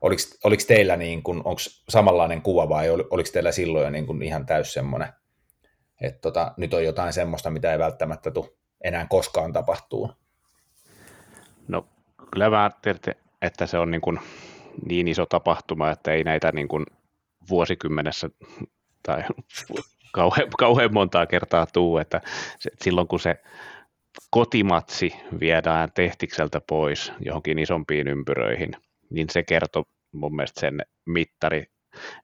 Oliko, oliko teillä niin kuin, onko samanlainen kuva vai oliko teillä silloin jo niin kuin ihan täys semmoinen, että tota, nyt on jotain semmoista, mitä ei välttämättä tule enää koskaan tapahtuu? No kyllä mä tiedätte, että se on niin, kuin niin iso tapahtuma, että ei näitä niin kuin vuosikymmenessä tai kauhean, kauhean montaa kertaa tuu, että se, silloin kun se kotimatsi viedään tehtikseltä pois johonkin isompiin ympyröihin, niin se kertoo mun mielestä sen mittari,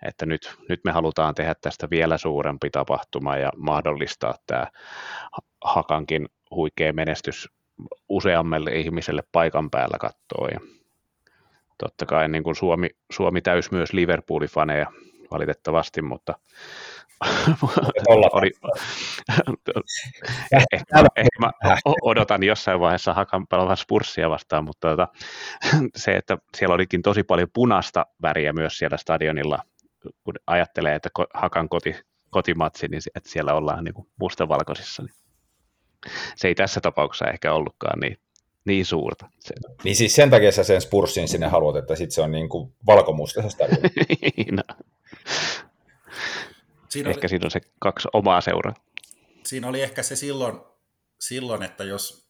että nyt, nyt me halutaan tehdä tästä vielä suurempi tapahtuma ja mahdollistaa tämä Hakankin huikea menestys useammalle ihmiselle paikan päällä katsoa. Totta kai niin kuin Suomi, Suomi täys myös Liverpoolin faneja valitettavasti, mutta oli, ehkä, ehkä mä odotan jossain vaiheessa Hakan pelaavan Spurssia vastaan, mutta tota, se, että siellä olikin tosi paljon punaista väriä myös siellä stadionilla, kun ajattelee, että Hakan koti, kotimatsi, niin että siellä ollaan niin mustavalkoisissa. Niin se ei tässä tapauksessa ehkä ollutkaan niin, niin suurta. Se. Niin siis sen takia sä sen Spursin sinne haluat, että sit se on niin kuin valkomustaisesta. no. Siinä ehkä oli, siinä on se kaksi omaa seuraa. Siinä oli ehkä se silloin, silloin että jos,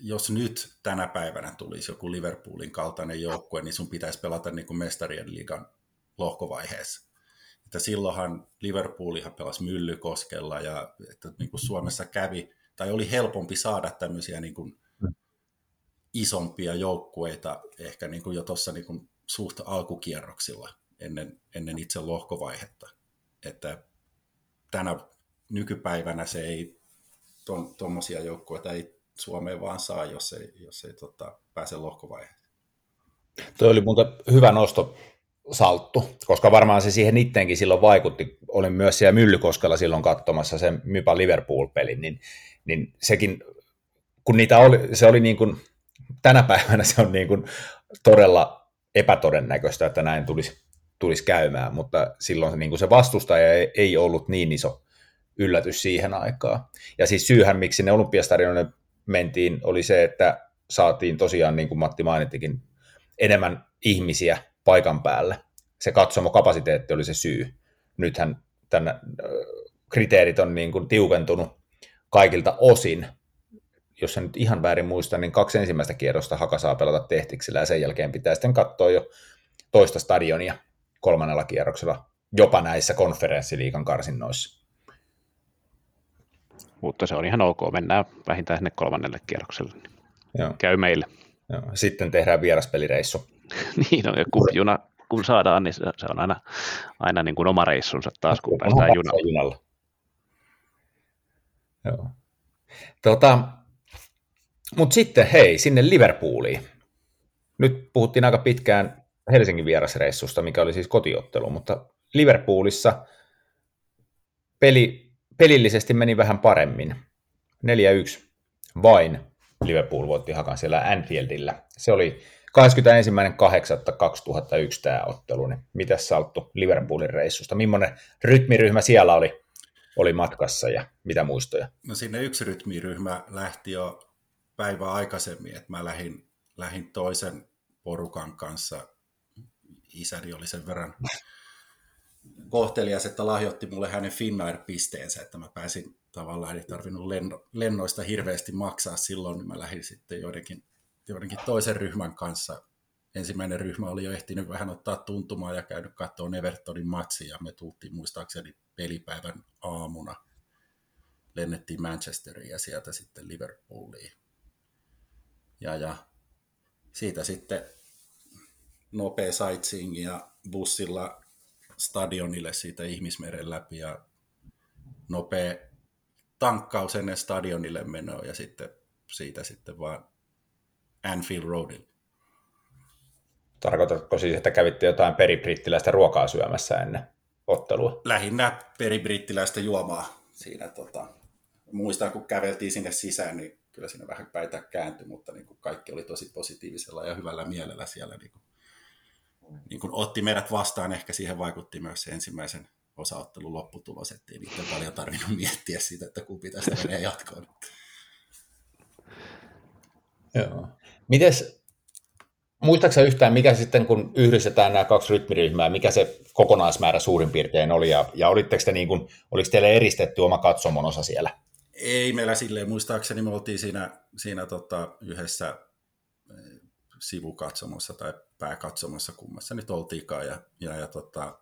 jos nyt tänä päivänä tulisi joku Liverpoolin kaltainen joukkue, niin sun pitäisi pelata niin kuin mestarien liigan lohkovaiheessa. Että silloinhan Liverpoolihan pelasi Myllykoskella ja että niin kuin Suomessa kävi, tai oli helpompi saada tämmöisiä niin kuin isompia joukkueita ehkä niin kuin jo tuossa niin suht alkukierroksilla ennen, ennen itse lohkovaihetta. Että tänä nykypäivänä se ei, tuommoisia ton, joukkueita ei Suomeen vaan saa, jos ei, jos ei tota, pääse lohkovaiheeseen. Tuo oli muuten hyvä nosto salttu, koska varmaan se siihen itteenkin silloin vaikutti. Olin myös siellä Myllykoskella silloin katsomassa sen Mypa Liverpool-pelin, niin, niin sekin, kun niitä oli, se oli niin kuin, tänä päivänä se on niin kuin todella epätodennäköistä, että näin tulisi tulisi käymään, mutta silloin se, niin kuin se vastustaja ei, ei ollut niin iso yllätys siihen aikaan. Ja siis syyhän, miksi ne olympiastadionille mentiin, oli se, että saatiin tosiaan, niin kuin Matti mainittikin, enemmän ihmisiä paikan päälle. Se katsomokapasiteetti oli se syy. Nythän tämän kriteerit on niin kuin tiukentunut kaikilta osin. Jos en nyt ihan väärin muista, niin kaksi ensimmäistä kierrosta Haka saa pelata tehtiksellä ja sen jälkeen pitää sitten katsoa jo toista stadionia kolmannella kierroksella, jopa näissä konferenssiliikan karsinnoissa. Mutta se on ihan ok, mennään vähintään sinne kolmannelle kierrokselle. Joo. Käy meille. Joo. Sitten tehdään vieraspelireissu. niin on, ja kun, juna, kun saadaan, niin se, on aina, aina niin kuin oma reissunsa taas, kun päästään junalla. junalla. Joo. Tota, Mutta sitten hei, sinne Liverpooliin. Nyt puhuttiin aika pitkään Helsingin vierasreissusta, mikä oli siis kotiottelu, mutta Liverpoolissa peli, pelillisesti meni vähän paremmin. 4-1 vain Liverpool voitti Hakan siellä Anfieldillä. Se oli 21.8.2001 tämä ottelu, niin mitä Salttu Liverpoolin reissusta? Millainen rytmiryhmä siellä oli, oli matkassa ja mitä muistoja? No sinne yksi rytmiryhmä lähti jo päivää aikaisemmin, että mä lähdin, lähdin toisen porukan kanssa isäni oli sen verran kohtelias, että lahjoitti mulle hänen Finnair-pisteensä, että mä pääsin tavallaan, ei tarvinnut lenno, lennoista hirveästi maksaa silloin, niin mä lähdin sitten joidenkin, joidenkin toisen ryhmän kanssa. Ensimmäinen ryhmä oli jo ehtinyt vähän ottaa tuntumaan ja käynyt katsoa Evertonin matsia, ja me tultiin muistaakseni pelipäivän aamuna. Lennettiin Manchesteriin ja sieltä sitten Liverpooliin. Ja, ja siitä sitten nopea sightseeing ja bussilla stadionille siitä ihmismeren läpi ja nopea tankkaus ennen stadionille menoa ja sitten siitä sitten vaan Anfield Roadille. Tarkoitatko siis, että kävitte jotain peribrittiläistä ruokaa syömässä ennen ottelua? Lähinnä peribrittiläistä juomaa siinä. Tota, muistan, kun käveltiin sinne sisään, niin kyllä siinä vähän päitä kääntyi, mutta niin kuin kaikki oli tosi positiivisella ja hyvällä mielellä siellä niin kuin niin kuin otti meidät vastaan, ehkä siihen vaikutti myös se ensimmäisen osaottelun lopputulos, ettei niitä paljon tarvinnut miettiä siitä, että kumpi tästä menee jatkoon. Joo. Mites, muistaaksä yhtään, mikä sitten, kun yhdistetään nämä kaksi rytmiryhmää, mikä se kokonaismäärä suurin piirtein oli, ja, ja olitteko te niin kuin, oliko teille eristetty oma katsomon osa siellä? Ei meillä silleen, muistaakseni me oltiin siinä, siinä tota, yhdessä sivukatsomossa tai pääkatsomossa, kummassa nyt oltiinkaan. Ja, ja, ja tota,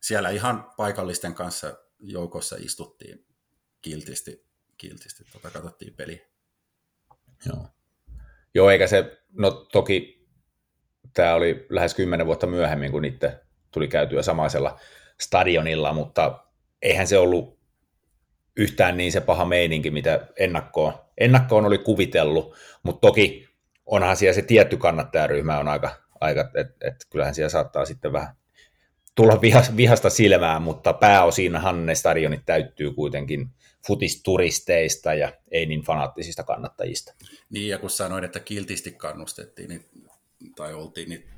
siellä ihan paikallisten kanssa joukossa istuttiin kiltisti, kiltisti tota, katsottiin peliä. Joo. Joo, eikä se, no toki tämä oli lähes kymmenen vuotta myöhemmin, kun itse tuli käytyä samaisella stadionilla, mutta eihän se ollut yhtään niin se paha meininki, mitä ennakkoon, ennakkoon oli kuvitellut, mutta toki onhan siellä se tietty kannattajaryhmä on aika, aika että et, kyllähän siellä saattaa sitten vähän tulla vihasta silmään, mutta pääosinhan ne stadionit täyttyy kuitenkin futisturisteista ja ei niin fanaattisista kannattajista. Niin, ja kun sanoin, että kiltisti kannustettiin, niin, tai oltiin, niin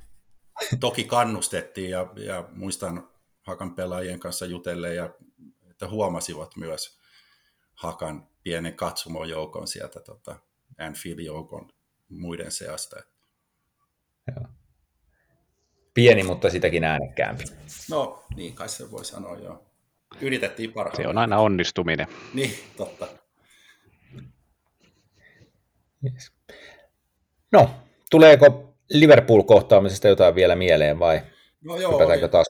toki kannustettiin, ja, ja muistan Hakan pelaajien kanssa jutelleen, ja että huomasivat myös Hakan pienen katsomojoukon sieltä tota, Anfield-joukon muiden seasta. Joo. Pieni, mutta sitäkin äänekkäämpi. No, niin kai se voi sanoa, joo. Yritettiin parhaan. Se on aina onnistuminen. Niin, totta. Yes. No, tuleeko Liverpool-kohtaamisesta jotain vielä mieleen vai no joo, oli, taas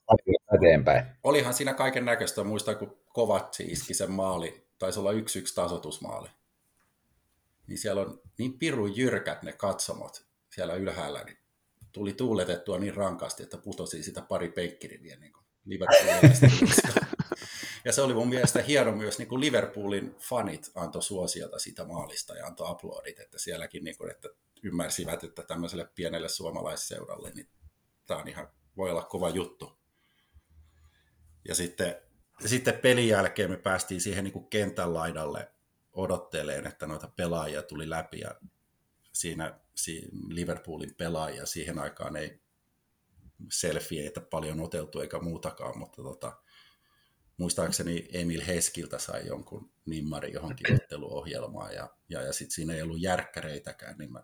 eteenpäin? Olihan siinä kaiken näköistä. Muistan, kun Kovatsi iski sen maali, taisi olla yksi yksi tasotusmaali. Niin siellä on niin pirun jyrkät ne katsomot siellä ylhäällä, niin tuli tuuletettua niin rankasti, että putosi sitä pari peikkiriviä niin Ja se oli mun mielestä hieno myös, niin kuin Liverpoolin fanit antoi suosiota siitä maalista ja antoi aplodit, että sielläkin niin kuin, että ymmärsivät, että tämmöiselle pienelle suomalaisseuralle, niin tämä on ihan, voi olla kova juttu. Ja sitten, sitten pelin jälkeen me päästiin siihen niin kuin kentän laidalle odotteleen, että noita pelaajia tuli läpi ja siinä Liverpoolin pelaajia siihen aikaan ei selfieitä paljon oteltu eikä muutakaan, mutta tota, muistaakseni Emil Heskiltä sai jonkun nimmari johonkin otteluohjelmaan ja, ja, ja sitten siinä ei ollut järkkäreitäkään, niin mä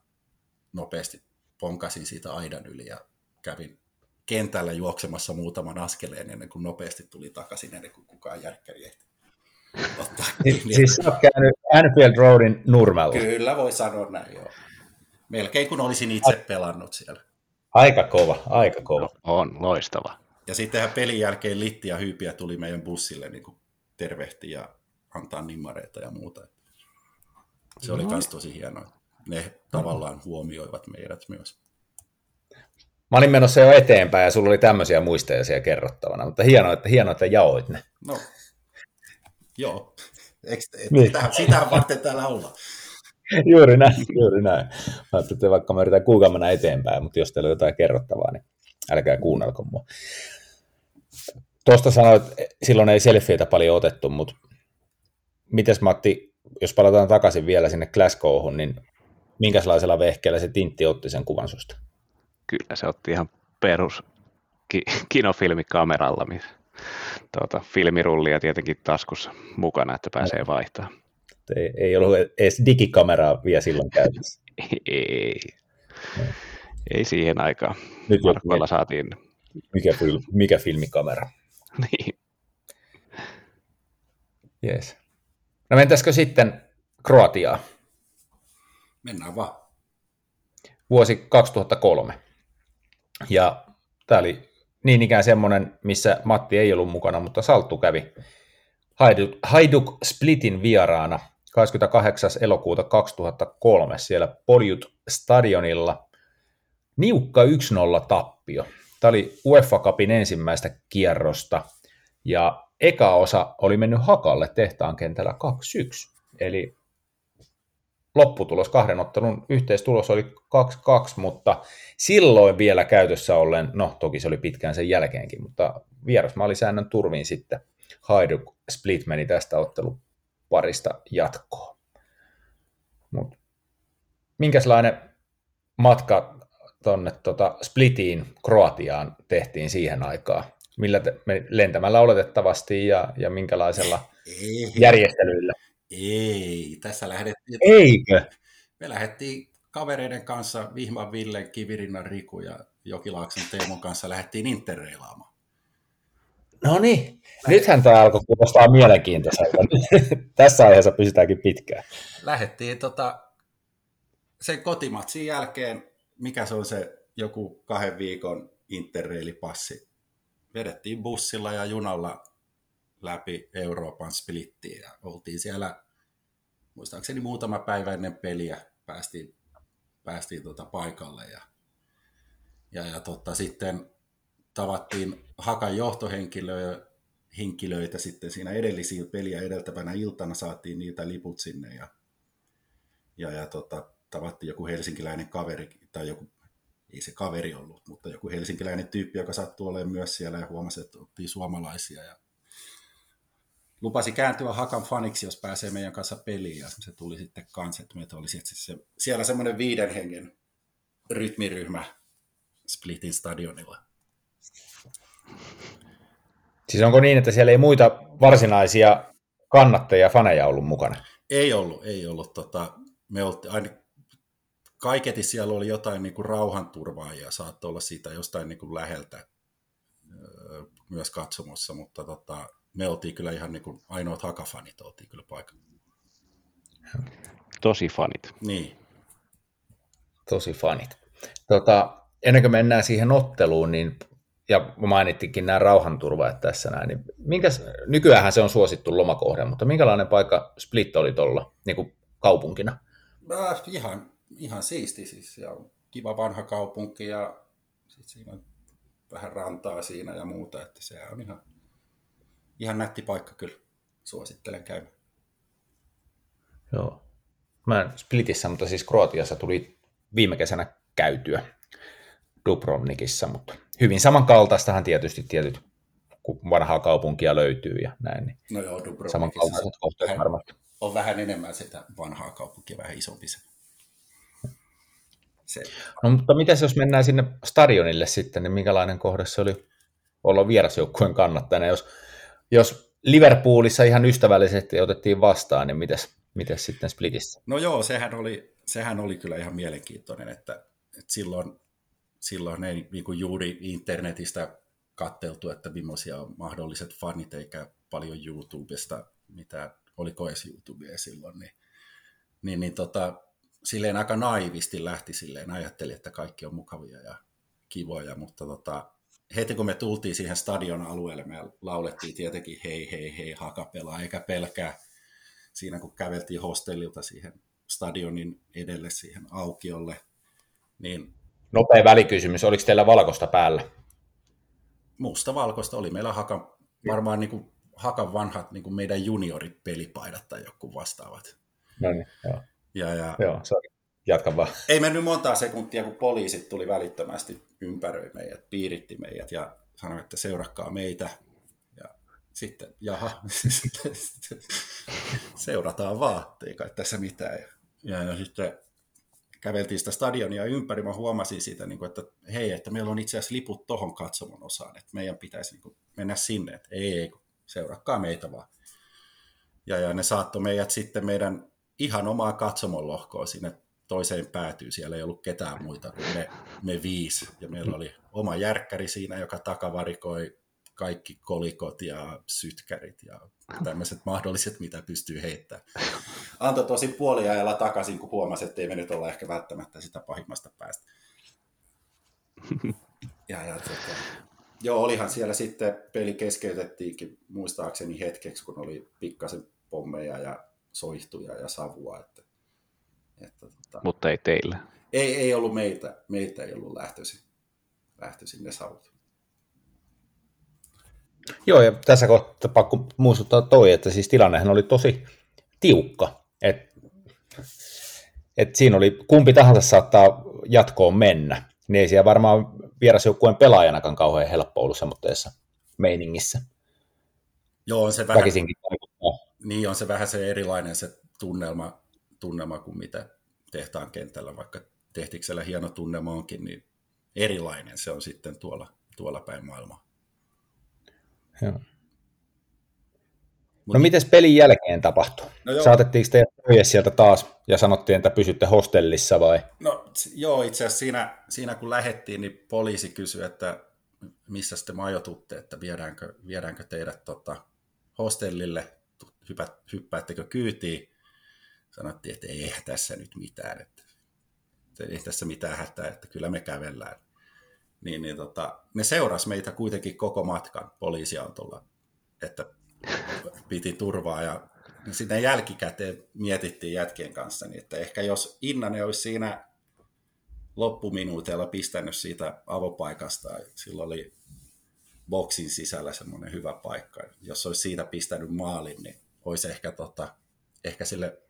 nopeasti ponkasin siitä aidan yli ja kävin kentällä juoksemassa muutaman askeleen ennen kuin nopeasti tuli takaisin ennen kuin kukaan järkkäri ehti ottaa. Siis sä oot käynyt Anfield Roadin nurmella. Kyllä voi sanoa näin, joo. Melkein kun olisin itse pelannut siellä. Aika kova, aika kova. No, on, loistava. Ja sittenhän pelin jälkeen Litti ja Hyypiä tuli meidän bussille niin kuin tervehti ja antaa nimmareita ja muuta. Se oli myös tosi hienoa. Ne tavallaan huomioivat meidät myös. Mä olin menossa jo eteenpäin ja sulla oli tämmöisiä muisteja siellä kerrottavana, mutta hienoa, että, hienoa, että jaoit ne. No, joo. Eikö, niin. sitä, sitä varten täällä ollaan. juuri näin, juuri näin. Mä että vaikka mä yritän kuinka mennä eteenpäin, mutta jos teillä on jotain kerrottavaa, niin älkää kuunnelko mua. Tuosta sanoit, että silloin ei selfieitä paljon otettu, mutta mites Matti, jos palataan takaisin vielä sinne Glasgowhun, niin minkälaisella vehkeellä se Tintti otti sen kuvan susta? Kyllä se otti ihan perus ki- kinofilmikameralla, missä tuota, filmirullia tietenkin taskussa mukana, että pääsee vaihtamaan. Ei, ei ollut edes digikameraa vielä silloin käytössä. ei. No. Ei siihen aikaan. Nyt Markoilla saatiin. Mikä, mikä filmikamera? niin. Yes. No mentäisikö sitten Kroatiaa? Mennään vaan. Vuosi 2003. Ja tämä oli niin ikään semmoinen, missä Matti ei ollut mukana, mutta Salttu kävi Haiduk, Haiduk Splitin vieraana 28. elokuuta 2003 siellä Poljut stadionilla. Niukka 1-0 tappio. Tämä oli UEFA Cupin ensimmäistä kierrosta ja eka osa oli mennyt hakalle tehtaan kentällä 2-1. Eli lopputulos kahden ottelun yhteistulos oli 2-2, mutta silloin vielä käytössä ollen, no toki se oli pitkään sen jälkeenkin, mutta vierasmaalisäännön turviin sitten Hajduk Split meni tästä otteluparista jatkoon. Mut minkälainen matka tuonne tota Splitiin, Kroatiaan tehtiin siihen aikaan? Millä te, me lentämällä oletettavasti ja, ja minkälaisella ei, järjestelyillä? Ei, tässä lähdettiin... Eikö? Me lähdettiin kavereiden kanssa, Vihman Ville, Kivirinnan Riku ja Jokilaakson Teemon kanssa lähdettiin interreilaamaan. No niin, nythän tämä alkoi kuulostaa mielenkiintoiselta. Tässä aiheessa pysytäänkin pitkään. Lähdettiin tota, sen kotimatsin jälkeen mikä se on se joku kahden viikon interreilipassi. Vedettiin bussilla ja junalla läpi Euroopan splittiin. Ja oltiin siellä muistaakseni muutama päivä ennen peliä päästiin, päästiin tota paikalle ja, ja, ja tota, sitten tavattiin Hakan johtohenkilöitä henkilöitä sitten siinä edellisiä peliä edeltävänä iltana saatiin niitä liput sinne ja, ja, ja tota, tavattiin joku helsinkiläinen kaveri, tai joku, ei se kaveri ollut, mutta joku helsinkiläinen tyyppi, joka sattui olemaan myös siellä ja huomasi, että oltiin suomalaisia ja lupasi kääntyä Hakan faniksi, jos pääsee meidän kanssa peliin, ja se tuli sitten kanssa, että meitä oli se, siellä semmoinen viiden hengen rytmiryhmä Splitin stadionilla. Siis onko niin, että siellä ei muita varsinaisia kannattajia, faneja ollut mukana? Ei ollut, ei ollut. Tota, me oltiin, aina, kaiketi siellä oli jotain niin kuin rauhanturvaajia, saattoi olla siitä jostain niin kuin läheltä myös katsomossa, mutta tota, me oltiin kyllä ihan niin kuin ainoat hakafanit oltiin kyllä paikalla. Tosi fanit. Niin. Tosi fanit. Tota, ennen kuin mennään siihen otteluun, niin ja mainittikin nämä rauhanturvaajat tässä näin, niin minkäs, nykyään se on suosittu lomakohde, mutta minkälainen paikka Split oli tuolla niin kuin kaupunkina? Äh, ihan, ihan siisti siis, ja kiva vanha kaupunki ja sit siinä on vähän rantaa siinä ja muuta, että se on ihan, ihan nätti paikka kyllä, suosittelen käymään. Joo. Mä en Splitissä, mutta siis Kroatiassa tuli viime kesänä käytyä Dubrovnikissa, mutta hyvin samankaltaistahan tietysti tietyt, kun vanhaa kaupunkia löytyy ja näin. Niin no joo, Dubrovnikissa samankaltaiset kohteet varmasti. On vähän enemmän sitä vanhaa kaupunkia, vähän isompi se. se. No mutta miten jos mennään sinne stadionille sitten, niin minkälainen kohde se oli olla vierasjoukkueen kannattajana, jos, jos Liverpoolissa ihan ystävällisesti otettiin vastaan, niin mites, mites sitten Splitissä? No joo, sehän oli, sehän oli kyllä ihan mielenkiintoinen, että, että silloin silloin ei niin kuin juuri internetistä katteltu, että millaisia on mahdolliset fanit, eikä paljon YouTubesta, mitä oliko edes YouTubea silloin, niin, niin, niin tota, silleen aika naivisti lähti silleen, ajatteli, että kaikki on mukavia ja kivoja, mutta tota, heti kun me tultiin siihen stadion alueelle, me laulettiin tietenkin hei hei hei hakapelaa, eikä pelkää siinä kun käveltiin hostellilta siihen stadionin edelle siihen aukiolle, niin Nopea välikysymys, oliko teillä valkoista päällä? Musta valkoista oli. Meillä Hakan, varmaan niin kuin, Hakan vanhat niin kuin meidän junioripelipaidat tai joku vastaavat. No niin, joo. Ja, ja... Joo. Jatka vaan. Ei mennyt montaa sekuntia, kun poliisit tuli välittömästi ympäröi meidät, piiritti meidät ja sanoi, että seurakkaa meitä. Ja sitten, jaha, seurataan vaan, ei kai tässä mitään. Ja, ja sitten käveltiin sitä stadionia ympäri, mä huomasin siitä, niin että hei, että meillä on itse asiassa liput tohon katsomon osaan, että meidän pitäisi niin mennä sinne, että ei, ei, seurakkaa meitä vaan. Ja, ja ne saattoi meidät sitten meidän ihan omaa katsomon lohkoa sinne toiseen päätyy. Siellä ei ollut ketään muita kuin me, me viisi. Ja meillä oli oma järkkäri siinä, joka takavarikoi kaikki kolikot ja sytkärit ja tämmöiset mahdolliset, mitä pystyy heittämään. Antoi tosi puoliajalla takaisin, kun huomasi, että ei me nyt olla ehkä välttämättä sitä pahimmasta päästä. Ja, ja tota, joo, olihan siellä sitten, peli keskeytettiinkin muistaakseni hetkeksi, kun oli pikkasen pommeja ja soihtuja ja savua. Että, että, tota, Mutta ei teillä. Ei, ei ollut meitä, meitä ei ollut lähtöisin, lähtöisin ne savut. Joo, ja tässä kohtaa pakko muistuttaa toi, että siis tilannehan oli tosi tiukka. Et, et siinä oli kumpi tahansa saattaa jatkoon mennä. Niin ei siellä varmaan vierasjoukkueen pelaajanakaan kauhean helppo ollut semmoisessa meiningissä. Joo, on se vähän, niin on se vähän se erilainen se tunnelma, tunnelma kuin mitä tehtaan kentällä, vaikka tehtiksellä hieno tunnelma onkin, niin erilainen se on sitten tuolla, tuolla päin maailmaa. Joo. Mut... No mites pelin jälkeen tapahtui? No Saatettiinko teidät pois sieltä taas ja sanottiin, että pysytte hostellissa vai? No joo, itse asiassa siinä, siinä kun lähettiin, niin poliisi kysyi, että missä te majoitutte, että viedäänkö, viedäänkö teidät tota, hostellille, hyppäättekö kyytiin. Sanottiin, että ei tässä nyt mitään, että ei tässä mitään hätää, että kyllä me kävellään. Niin, niin tota, ne seuras meitä kuitenkin koko matkan poliisiautolla, että piti turvaa ja sitten jälkikäteen mietittiin jätkien kanssa, niin että ehkä jos Innanen olisi siinä loppuminuuteilla pistänyt siitä avopaikasta, silloin oli boksin sisällä semmoinen hyvä paikka. Jos olisi siitä pistänyt maalin, niin olisi ehkä, tota, ehkä sille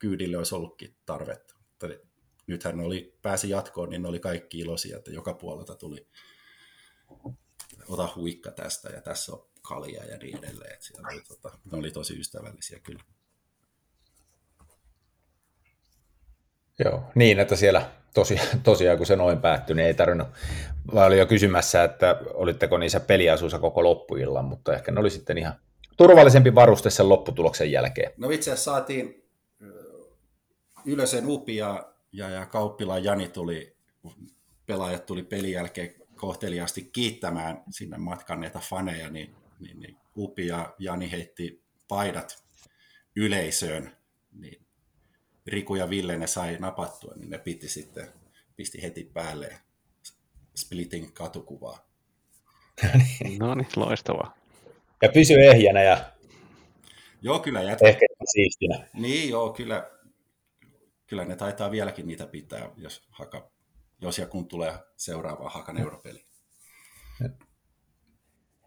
kyydille olisi ollutkin tarvetta. Mutta nythän oli, pääsi jatkoon, niin ne oli kaikki iloisia, että joka puolelta tuli ota huikka tästä ja tässä on kalja ja niin edelleen. Että siellä oli, tota, ne oli tosi ystävällisiä kyllä. Joo, niin, että siellä tosi, tosiaan kun se noin päättyi, niin ei tarvinnut, vai oli jo kysymässä, että olitteko niissä peliasuissa koko loppuillan, mutta ehkä ne oli sitten ihan turvallisempi varuste sen lopputuloksen jälkeen. No itse asiassa saatiin Ylösen Upi ja, ja, ja Kauppilaan Jani tuli, pelaajat tuli pelin jälkeen kohteliaasti kiittämään sinne matkanneita faneja, niin, niin, niin Upi ja Jani heitti paidat yleisöön, niin Riku ja Ville ne sai napattua, niin ne piti sitten, pisti heti päälle Splitin katukuvaa. no niin, loistavaa. Ja pysy ehjänä ja Joo, kyllä jätkä. Ehkä siistinä. Niin, joo, kyllä, kyllä ne taitaa vieläkin niitä pitää, jos, haka, jos ja kun tulee seuraava Hakan europeli.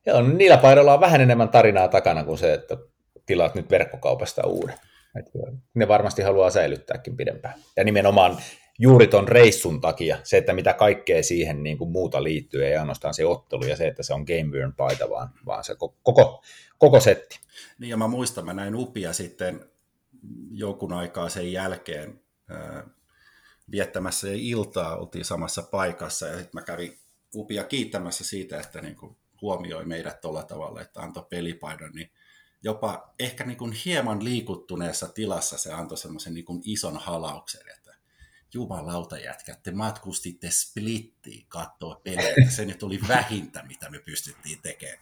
Joo, no niillä paidoilla on vähän enemmän tarinaa takana kuin se, että tilaat nyt verkkokaupasta uuden. Et ne varmasti haluaa säilyttääkin pidempään. Ja nimenomaan juuri ton reissun takia, se, että mitä kaikkea siihen niin kuin muuta liittyy, ei ainoastaan se ottelu ja se, että se on Game paita, vaan, vaan se koko, koko setti. Niin ja mä muistan, mä näin Upia sitten jonkun aikaa sen jälkeen viettämässä iltaa, oltiin samassa paikassa ja sitten mä kävin Upia kiittämässä siitä, että niin kuin huomioi meidät tuolla tavalla, että antoi pelipaidan, niin jopa ehkä niin kuin hieman liikuttuneessa tilassa se antoi semmoisen niin ison halauksen, että jumalauta jätkät, te matkustitte splittiin katsoa pelejä, se nyt oli vähintä, mitä me pystyttiin tekemään.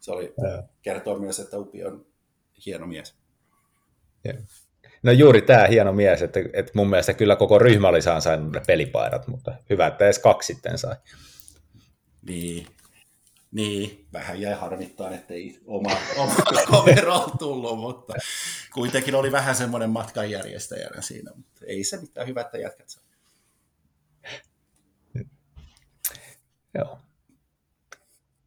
Se oli, kertoo myös, että Upi on hieno mies. No juuri tämä hieno mies, että, että mun mielestä kyllä koko ryhmä oli saanut ne pelipaidat, mutta hyvä, että edes kaksi sitten sai. Niin, niin, vähän jäi harmittaa, ettei oma, oma komero tullut, mutta kuitenkin oli vähän semmoinen matkanjärjestäjänä siinä, mutta ei se mitään hyvä, että jätkät saa. Joo.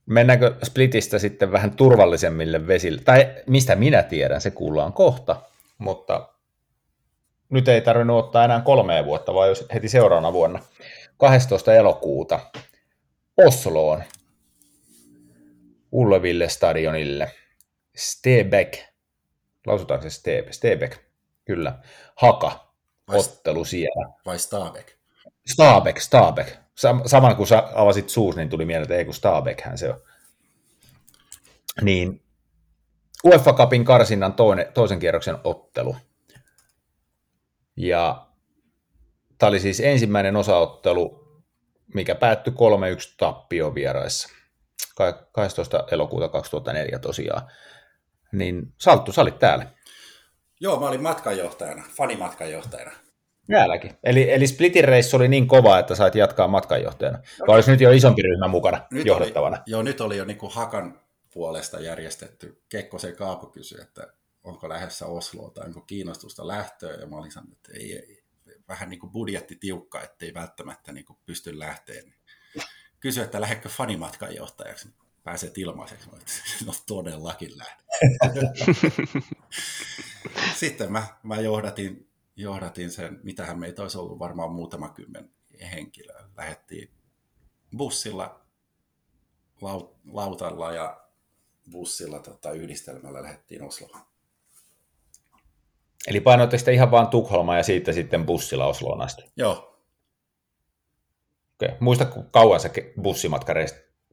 Mennäänkö Splitistä sitten vähän turvallisemmille vesille? Tai mistä minä tiedän, se kuullaan kohta, mutta nyt ei tarvinnut ottaa enää kolmea vuotta, vaan jos heti seuraavana vuonna 12. elokuuta Osloon Ulleville stadionille. Stebek, lausutaanko se Stebe? Stebek, kyllä. Haka, vai, ottelu siellä. Vai Stabek? Stabek, Stabek. Saman kun sä avasit suus, niin tuli mieleen, että ei kun Stabekhän se on. Niin UEFA Cupin karsinnan toinen, toisen kierroksen ottelu. Ja tämä oli siis ensimmäinen osaottelu, mikä päättyi 3-1 tappio vieraissa. 12. elokuuta 2004 tosiaan. Niin Salttu, sä olit täällä. Joo, mä olin matkanjohtajana, fanimatkanjohtajana. Täälläkin. Eli, eli Splitin reissu oli niin kova, että sait jatkaa matkanjohtajana. Vai olisi nyt jo isompi ryhmä mukana nyt johdettavana? Oli, joo, nyt oli jo niin kuin Hakan puolesta järjestetty. Kekkosen Kaapo kysyi, että onko lähdössä Osloa tai onko kiinnostusta lähtöä. Ja mä olin sanonut, että ei, ei vähän niin kuin budjetti tiukka, ettei välttämättä niin kuin pysty lähteen kysyi, että lähdekö fanimatkan johtajaksi. Pääset ilmaiseksi. No todellakin lähden. Sitten mä, mä johdatin, johdatin sen, mitähän meitä olisi ollut varmaan muutama kymmen henkilöä. Lähettiin bussilla, laut, lautalla ja bussilla tota, yhdistelmällä lähdettiin Osloon. Eli painoitte sitten ihan vaan Tukholma ja siitä sitten bussilla Osloon asti? Joo, Okei. Muista, kun kauan se bussimatka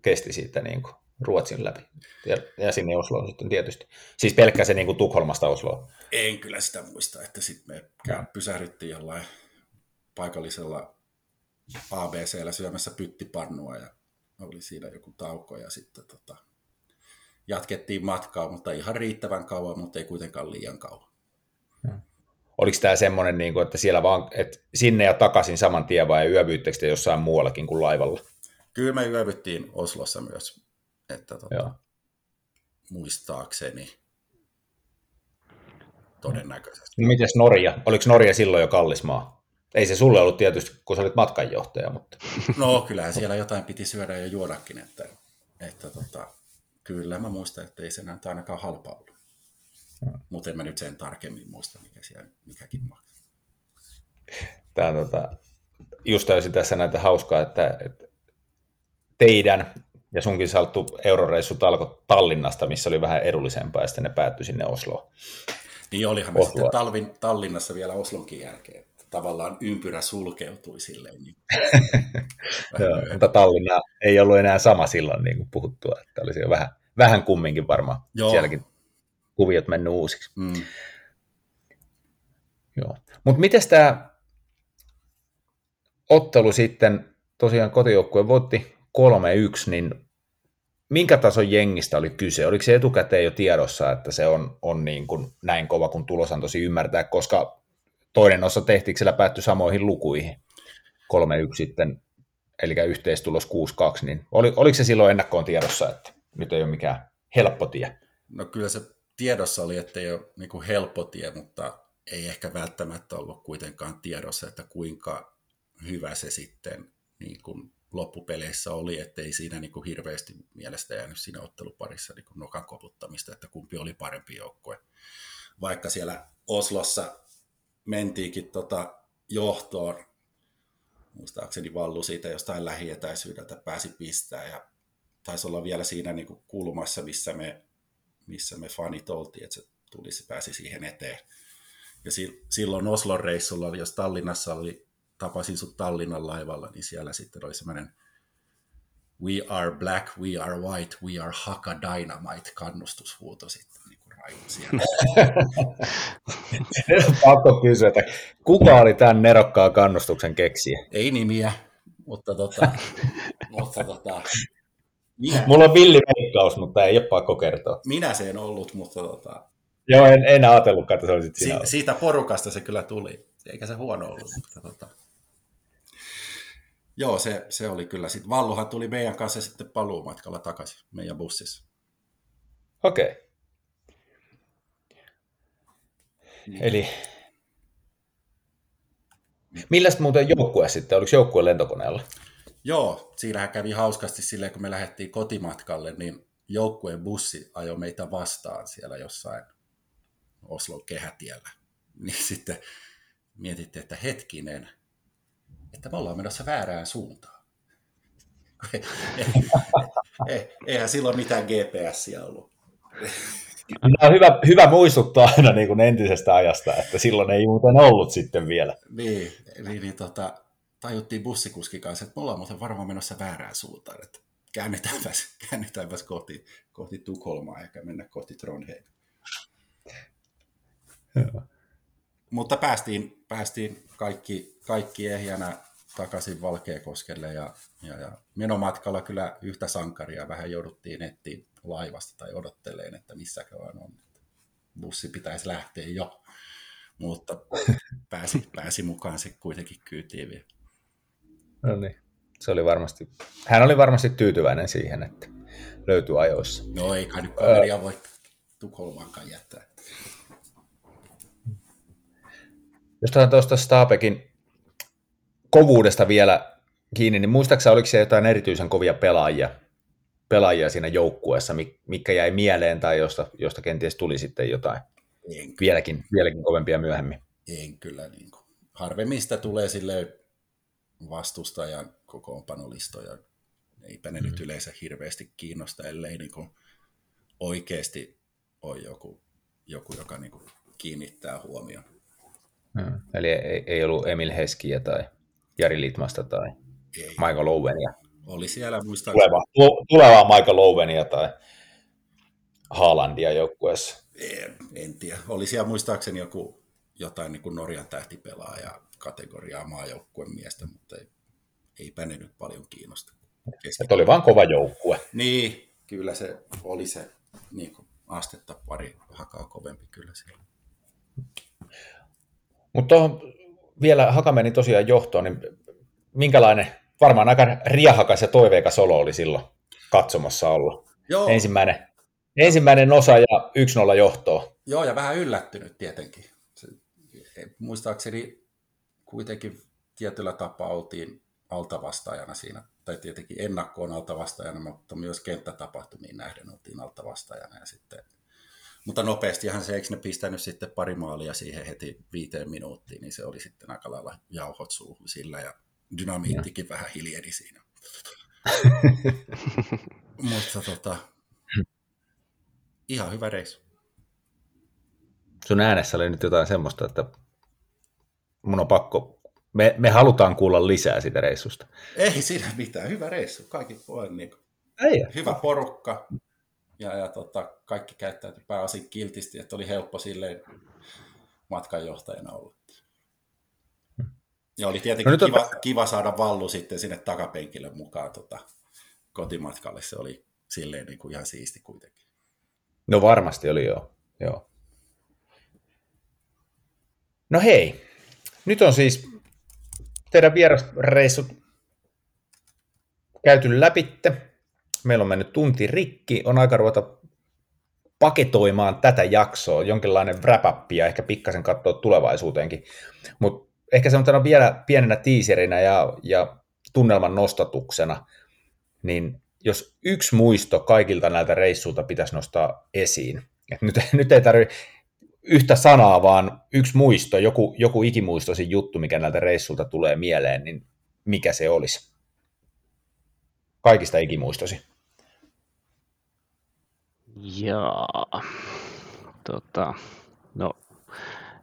kesti siitä niin kuin Ruotsin läpi. Ja, ja sinne Osloon sitten tietysti. Siis pelkkä se niin kuin Tukholmasta Osloon. En kyllä sitä muista, että sitten me ja. pysähdyttiin jollain paikallisella ABCllä syömässä pyttipannua ja oli siinä joku tauko ja sitten tota, jatkettiin matkaa, mutta ihan riittävän kauan, mutta ei kuitenkaan liian kauan. Oliko tämä semmoinen, niin kuin, että siellä vaan, että sinne ja takaisin saman tien vai yövyyttekö te jossain muuallakin kuin laivalla? Kyllä me yövyttiin Oslossa myös, että tota, Joo. muistaakseni todennäköisesti. No mites Norja? Oliko Norja silloin jo kallis maa? Ei se sulle ollut tietysti, kun sä olit matkanjohtaja, mutta... No kyllähän siellä jotain piti syödä ja juodakin, että, että tota, kyllä mä muistan, että ei se näytä ainakaan halpa ollut. Mutta en mä nyt sen tarkemmin muista, mikä siellä mikäkin maksaa. Tämä, tota, just täysin tässä näitä hauskaa, että, että teidän ja sunkin salttu euroreissut alkoi Tallinnasta, missä oli vähän edullisempaa, ja sitten ne päättyi sinne Osloon. Niin olihan me Osloa. sitten talvin, Tallinnassa vielä Oslonkin jälkeen. että Tavallaan ympyrä sulkeutui silleen. Niin Joo, mutta Tallinna ei ollut enää sama silloin niin kuin puhuttua, että olisi jo vähän, vähän kumminkin varmaan Joo. sielläkin kuviot mennyt uusiksi. mm. Joo. Mutta miten tämä ottelu sitten, tosiaan kotijoukkue voitti 3-1, niin minkä tason jengistä oli kyse? Oliko se etukäteen jo tiedossa, että se on, on niin kuin näin kova, kun tulos antoisi ymmärtää, koska toinen osa tehtiin, siellä päättyi samoihin lukuihin. 3-1 sitten, eli yhteistulos 6-2, niin oli, oliko se silloin ennakkoon tiedossa, että nyt ei ole mikään helppo tie? No kyllä se tiedossa oli, että ei ole niin kuin helppo tie, mutta ei ehkä välttämättä ollut kuitenkaan tiedossa, että kuinka hyvä se sitten niin kuin loppupeleissä oli, ettei siinä niin kuin hirveästi mielestä jäänyt siinä otteluparissa niin kuin nokan koputtamista, että kumpi oli parempi joukkue. Vaikka siellä Oslossa mentiinkin tota johtoon, muistaakseni Vallu siitä jostain lähietäisyydeltä pääsi pistää ja taisi olla vielä siinä niin kuin kulmassa, missä me, missä me fanit oltiin, että se tuli, se pääsi siihen eteen. Ja si- silloin Oslon reissulla, jos Tallinnassa oli, tapasin sut Tallinnan laivalla, niin siellä sitten oli semmoinen We are black, we are white, we are Haka Dynamite kannustushuuto sitten niin kuin raivu siellä. Pakko kysyä, että kuka oli tämän nerokkaan kannustuksen keksijä? Ei nimiä, mutta tota, mutta tota, minä, Mulla on villi veikkaus, mutta ei ole pakko kertoa. minä se en ollut, mutta tota, Joo, en, en ajatellutkaan, että se olisit sinä. Si- ollut. siitä porukasta se kyllä tuli, eikä se huono ollut. Mutta tota... Joo, se, se oli kyllä. Sitten Valluhan tuli meidän kanssa sitten paluumatkalla takaisin meidän bussissa. Okei. Okay. Eli millaista muuten joukkue sitten? Oliko joukkue lentokoneella? Joo, siinähän kävi hauskasti silleen, kun me lähdettiin kotimatkalle, niin joukkueen bussi ajoi meitä vastaan siellä jossain Oslon kehätiellä. Niin sitten mietittiin, että hetkinen, että me ollaan menossa väärään suuntaan. Eihän silloin mitään GPSiä ollut. No, hyvä, hyvä muistuttaa aina niin kuin entisestä ajasta, että silloin ei muuten ollut sitten vielä. Niin, niin, niin tota, tajuttiin bussikuskin kanssa, että me ollaan muuten varmaan menossa väärään suuntaan, että käännetäänpäs, käännetäänpäs kohti, kohti Tukholmaa eikä mennä kohti Trondheim. Mutta päästiin, päästiin kaikki, kaikki ehjänä takaisin Valkeakoskelle ja, ja, ja menomatkalla kyllä yhtä sankaria vähän jouduttiin etsiä laivasta tai odotteleen, että missäköhän on. Bussi pitäisi lähteä jo, mutta pääsi, pääsi mukaan se kuitenkin kyytiin vielä. No niin. Se oli varmasti, hän oli varmasti tyytyväinen siihen, että löytyi ajoissa. No ei kai nyt kaveria voi Tukholmaankaan jättää. Jos tuosta Stabekin kovuudesta vielä kiinni, niin muistaakseni oliko se jotain erityisen kovia pelaajia, pelaajia siinä joukkueessa, mi- mikä jäi mieleen tai josta, josta kenties tuli sitten jotain En, vieläkin, vieläkin kovempia myöhemmin? en kyllä. Niin kuin. Harvemmin sitä tulee sille vastustajan kokoonpanolistoja. Eipä ne mm. nyt yleensä hirveästi kiinnosta, ellei niin kuin oikeasti ole joku, joku joka niin kuin kiinnittää huomioon. Hmm. Eli ei, ei ollut Emil Heskiä tai Jari Litmasta tai Ei. Michael Owenia. Oli siellä muistaakseni, Tulevaa, tu- tulevaa Michael Owenia tai Haalandia joukkueessa. en, en tiedä, oli siellä muistaakseni joku jotain niin kuin Norjan tähtipelaaja kategoriaa maajoukkueen miestä, mutta ei, eipä ne nyt paljon kiinnosta. Että oli vaan kova joukkue. Niin, kyllä se oli se niin kuin astetta pari hakaa kovempi kyllä siellä. Mutta vielä Hakameni tosiaan johtoon, niin minkälainen, varmaan aika riahakas ja toiveikas olo oli silloin katsomassa olla. Joo. Ensimmäinen, ensimmäinen osa ja 1-0 johtoa. Joo, ja vähän yllättynyt tietenkin. Se, muistaakseni kuitenkin tietyllä tapaa oltiin altavastaajana siinä, tai tietenkin ennakkoon altavastaajana, mutta myös kenttätapahtumiin nähden oltiin altavastaajana. Ja sitten, mutta nopeastihan se, eikö ne pistänyt sitten pari maalia siihen heti viiteen minuuttiin, niin se oli sitten aika lailla jauhot suuhun sillä, ja dynamiittikin ja. vähän hiljeni siinä. mutta tota, ihan hyvä reissu. Sun äänessä oli nyt jotain semmoista, että mun on pakko me, me halutaan kuulla lisää siitä reissusta. Ei siinä mitään, hyvä reissu. Kaikki puolen niin Ei. hyvä porukka. Ja, ja tota, kaikki käyttäytyi pääosin kiltisti, että oli helppo silleen matkanjohtajana olla. Ja oli tietenkin no kiva, on... kiva, saada Vallu sitten sinne takapenkille mukaan tota, kotimatkalle. Se oli silleen niin kuin ihan siisti kuitenkin. No varmasti oli joo. joo. No hei, nyt on siis teidän vierasreissut käyty läpitte. Meillä on mennyt tunti rikki. On aika ruveta paketoimaan tätä jaksoa, jonkinlainen wrap ja ehkä pikkasen katsoa tulevaisuuteenkin. Mutta ehkä semmoisena vielä pienenä tiiserinä ja, ja tunnelman nostatuksena, niin jos yksi muisto kaikilta näiltä reissuilta pitäisi nostaa esiin, et nyt, nyt ei tarvitse yhtä sanaa, vaan yksi muisto, joku, joku ikimuistoisin juttu, mikä näiltä reissulta tulee mieleen, niin mikä se olisi? Kaikista ikimuistosi. Jaa, tota, no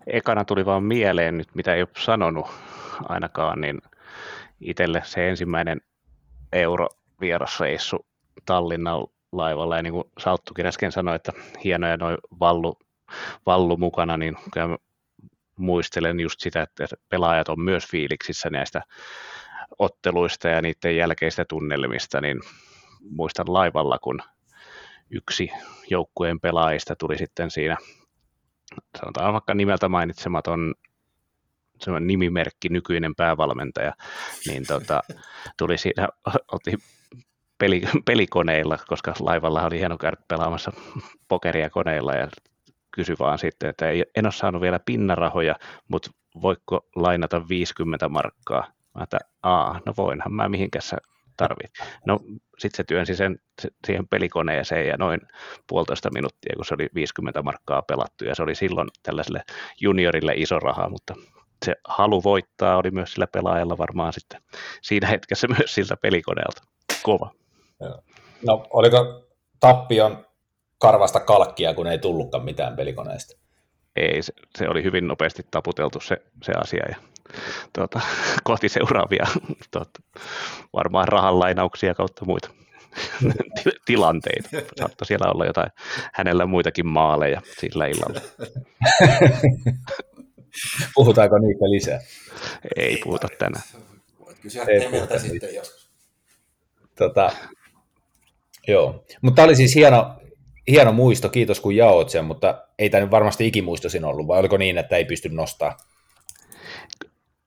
ekana tuli vaan mieleen nyt, mitä ei ole sanonut ainakaan, niin itselle se ensimmäinen eurovierasreissu Tallinnan laivalla, ja niin kuin Salttukin äsken sanoi, että hienoja noin vallu vallu mukana, niin muistelen just sitä, että pelaajat on myös fiiliksissä näistä otteluista ja niiden jälkeistä tunnelmista, niin muistan laivalla, kun yksi joukkueen pelaajista tuli sitten siinä, sanotaan vaikka nimeltä mainitsematon se on nimimerkki, nykyinen päävalmentaja, niin tota, tuli siinä, oltiin peli, pelikoneilla, koska laivalla oli hieno käydä pelaamassa pokeria koneilla ja kysyi vaan sitten, että ei, en ole saanut vielä pinnarahoja, mutta voiko lainata 50 markkaa? Mä että, aa, no voinhan mä mihinkä sä tarvit. No sitten se työnsi sen siihen pelikoneeseen ja noin puolitoista minuuttia, kun se oli 50 markkaa pelattu ja se oli silloin tällaiselle juniorille iso raha, mutta se halu voittaa oli myös sillä pelaajalla varmaan sitten siinä hetkessä myös siltä pelikoneelta kova. No oliko tappion karvasta kalkkia, kun ei tullutkaan mitään pelikoneesta. Ei, se, se oli hyvin nopeasti taputeltu se, se asia ja tuota, kohti seuraavia tuota, varmaan rahanlainauksia kautta muita tilanteita. Saattoi siellä olla jotain hänellä muitakin maaleja sillä illalla. Puhutaanko niitä lisää? Ei puhuta tänään. Voit kysyä Temeltä sitten joskus. Tota, joo, mutta tämä oli siis hieno, hieno muisto, kiitos kun jaoit sen, mutta ei tämä nyt varmasti ikimuistosin ollut, vai oliko niin, että ei pysty nostaa?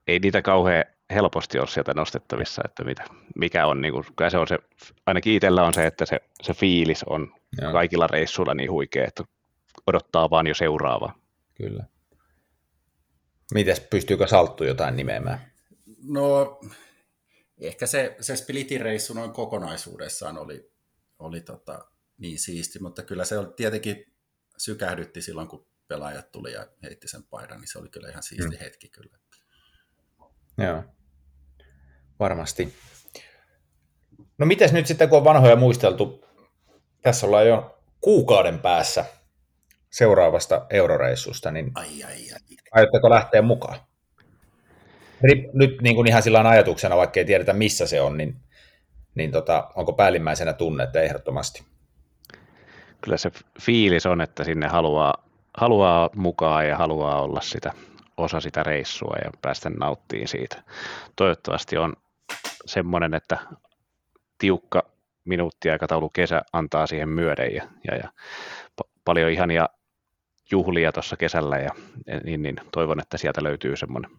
Ei niitä kauhean helposti ole sieltä nostettavissa, että mitä, mikä on, niin kuin, se on se, ainakin itsellä on se, että se, se fiilis on Joo. kaikilla reissuilla niin huikea, että odottaa vaan jo seuraavaa. Kyllä. Mites, pystyykö Salttu jotain nimeämään? No, ehkä se, se Splitin reissu noin kokonaisuudessaan oli, oli tota, niin siisti, mutta kyllä se oli tietenkin sykähdytti silloin, kun pelaajat tuli ja heitti sen paidan, niin se oli kyllä ihan siisti mm. hetki kyllä. Joo, varmasti. No mites nyt sitten, kun on vanhoja muisteltu, tässä ollaan jo kuukauden päässä seuraavasta euroreissusta, niin ai, ai, ai. aiotteko lähteä mukaan? Nyt niin kuin ihan sillä ajatuksena, vaikka ei tiedetä missä se on, niin, niin tota, onko päällimmäisenä tunne, että ehdottomasti? Kyllä se fiilis on, että sinne haluaa, haluaa mukaan ja haluaa olla sitä osa sitä reissua ja päästä nauttiin siitä. Toivottavasti on semmoinen, että tiukka minuuttiaikataulu kesä antaa siihen myöden ja, ja, ja paljon ihania juhlia tuossa kesällä ja niin, niin toivon, että sieltä löytyy semmoinen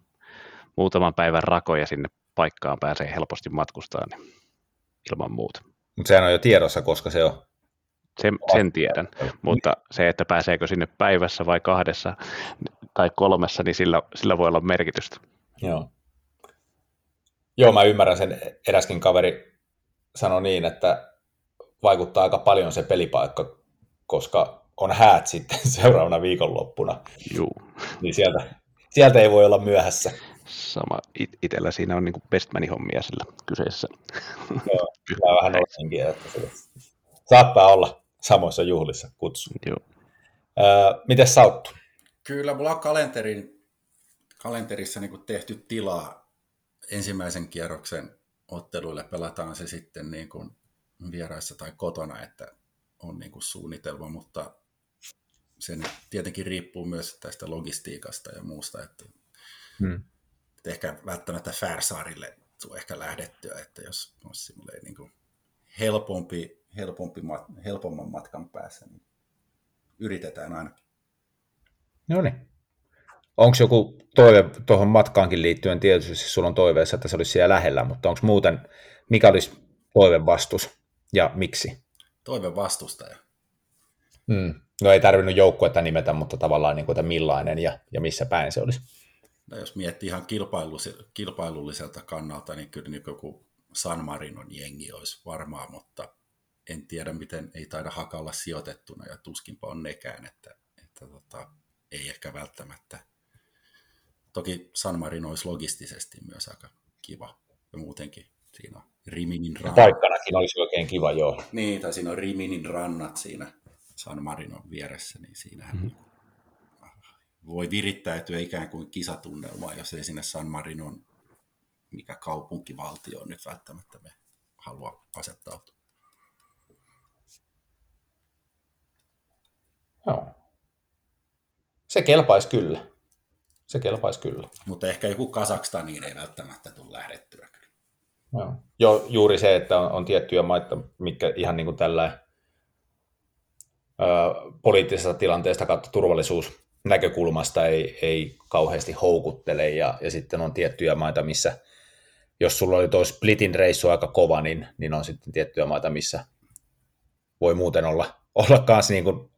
muutaman päivän rako ja sinne paikkaan pääsee helposti matkustamaan niin ilman muuta. Mutta sehän on jo tiedossa, koska se on. Sen, sen tiedän, mutta se, että pääseekö sinne päivässä vai kahdessa tai kolmessa, niin sillä, sillä voi olla merkitystä. Joo. Joo, mä ymmärrän sen. Eräskin kaveri sanoi niin, että vaikuttaa aika paljon se pelipaikka, koska on häät sitten seuraavana viikonloppuna. Joo. Niin sieltä, sieltä ei voi olla myöhässä. Sama. It- itellä siinä on niin bestmanin hommia sillä kyseessä. Joo, mä vähän olisinkin, että se saattaa olla samoissa juhlissa kutsu. Joo. Öö, miten sauttu? Kyllä, mulla on kalenterin, kalenterissa niin tehty tilaa ensimmäisen kierroksen otteluille. Pelataan se sitten niin kuin vieraissa tai kotona, että on niin kuin suunnitelma, mutta se tietenkin riippuu myös tästä logistiikasta ja muusta, että, hmm. että ehkä välttämättä Färsaarille tulee ehkä lähdettyä, että jos on niin kuin helpompi, helpompi, helpomman matkan päässä, niin yritetään ainakin. No niin. Onko joku toive tuohon matkaankin liittyen, tietysti siis sulla on toiveessa, että se olisi siellä lähellä, mutta onko muuten, mikä olisi toive vastus ja miksi? Toive vastustaja. Hmm. No ei tarvinnut joukkuetta nimetä, mutta tavallaan niin kuin, että millainen ja, ja missä päin se olisi. No jos miettii ihan kilpailulliselta kannalta, niin kyllä niin joku San Marinon jengi olisi varmaa, mutta en tiedä, miten ei taida hakalla sijoitettuna ja tuskinpa on nekään, että, että tota, ei ehkä välttämättä. Toki San Marino olisi logistisesti myös aika kiva ja muutenkin siinä on Riminin rannat. Paikkanakin olisi oikein kiva, joo. Niin, tai siinä on Riminin rannat siinä San Marinon vieressä, niin siinähän mm-hmm. voi virittäytyä ikään kuin kisatunnelmaa, jos ei sinne San Marinon, mikä kaupunkivaltio on nyt välttämättä me halua asettautua. Joo. Se kelpaisi kyllä. Se kelpaisi kyllä. Mutta ehkä joku Kasakstaniin ei välttämättä tule lähdettyä. Joo. Jo, juuri se, että on, on tiettyjä maita, mitkä ihan niin kuin tällä ö, poliittisesta tilanteesta kautta turvallisuus näkökulmasta ei, ei kauheasti houkuttele, ja, ja sitten on tiettyjä maita, missä jos sulla oli tuo splitin reissu aika kova, niin, niin on sitten tiettyjä maita, missä voi muuten olla, olla kanssa niin kuin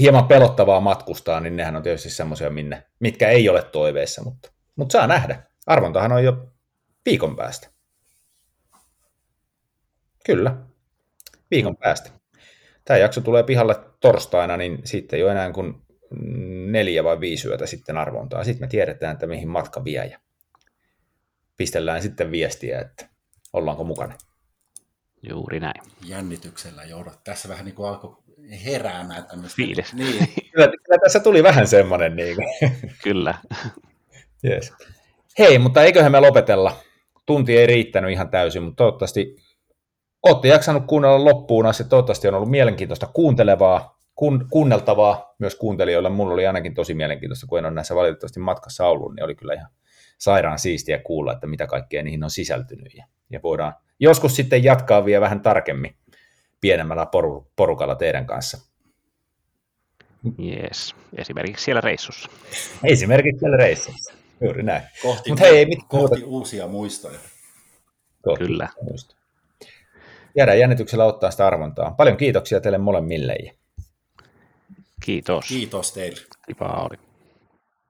hieman pelottavaa matkustaa, niin nehän on tietysti semmoisia, minne, mitkä ei ole toiveissa, mutta, mutta saa nähdä. Arvontahan on jo viikon päästä. Kyllä, viikon päästä. Tämä jakso tulee pihalle torstaina, niin sitten ole enää kuin neljä vai viisi yötä sitten arvontaa. Sitten me tiedetään, että mihin matka vie ja pistellään sitten viestiä, että ollaanko mukana. Juuri näin. Jännityksellä joudut. Tässä vähän niin kuin alkoi heräämään tämmöistä. Fiilis. Niin. kyllä, kyllä, tässä tuli vähän semmoinen. Niin kuin. kyllä. yes. Hei, mutta eiköhän me lopetella. Tunti ei riittänyt ihan täysin, mutta toivottavasti olette jaksanut kuunnella loppuun asti. Toivottavasti on ollut mielenkiintoista kuuntelevaa, kun, kuunneltavaa myös kuuntelijoille. Mulla oli ainakin tosi mielenkiintoista, kun en ole näissä valitettavasti matkassa ollut, niin oli kyllä ihan sairaan siistiä kuulla, että mitä kaikkea niihin on sisältynyt. Ja, ja voidaan joskus sitten jatkaa vielä vähän tarkemmin pienemmällä poru- porukalla teidän kanssa. Yes. Esimerkiksi siellä reissussa. Esimerkiksi siellä reissussa. Juuri näin. Kohti, Mut hei, mit, kohti uusia muistoja. Kohti Kyllä. Muistoja. Jäädään jännityksellä ottaa sitä arvontaa. Paljon kiitoksia teille molemmille. Kiitos. Kiitos teille. Kiva oli.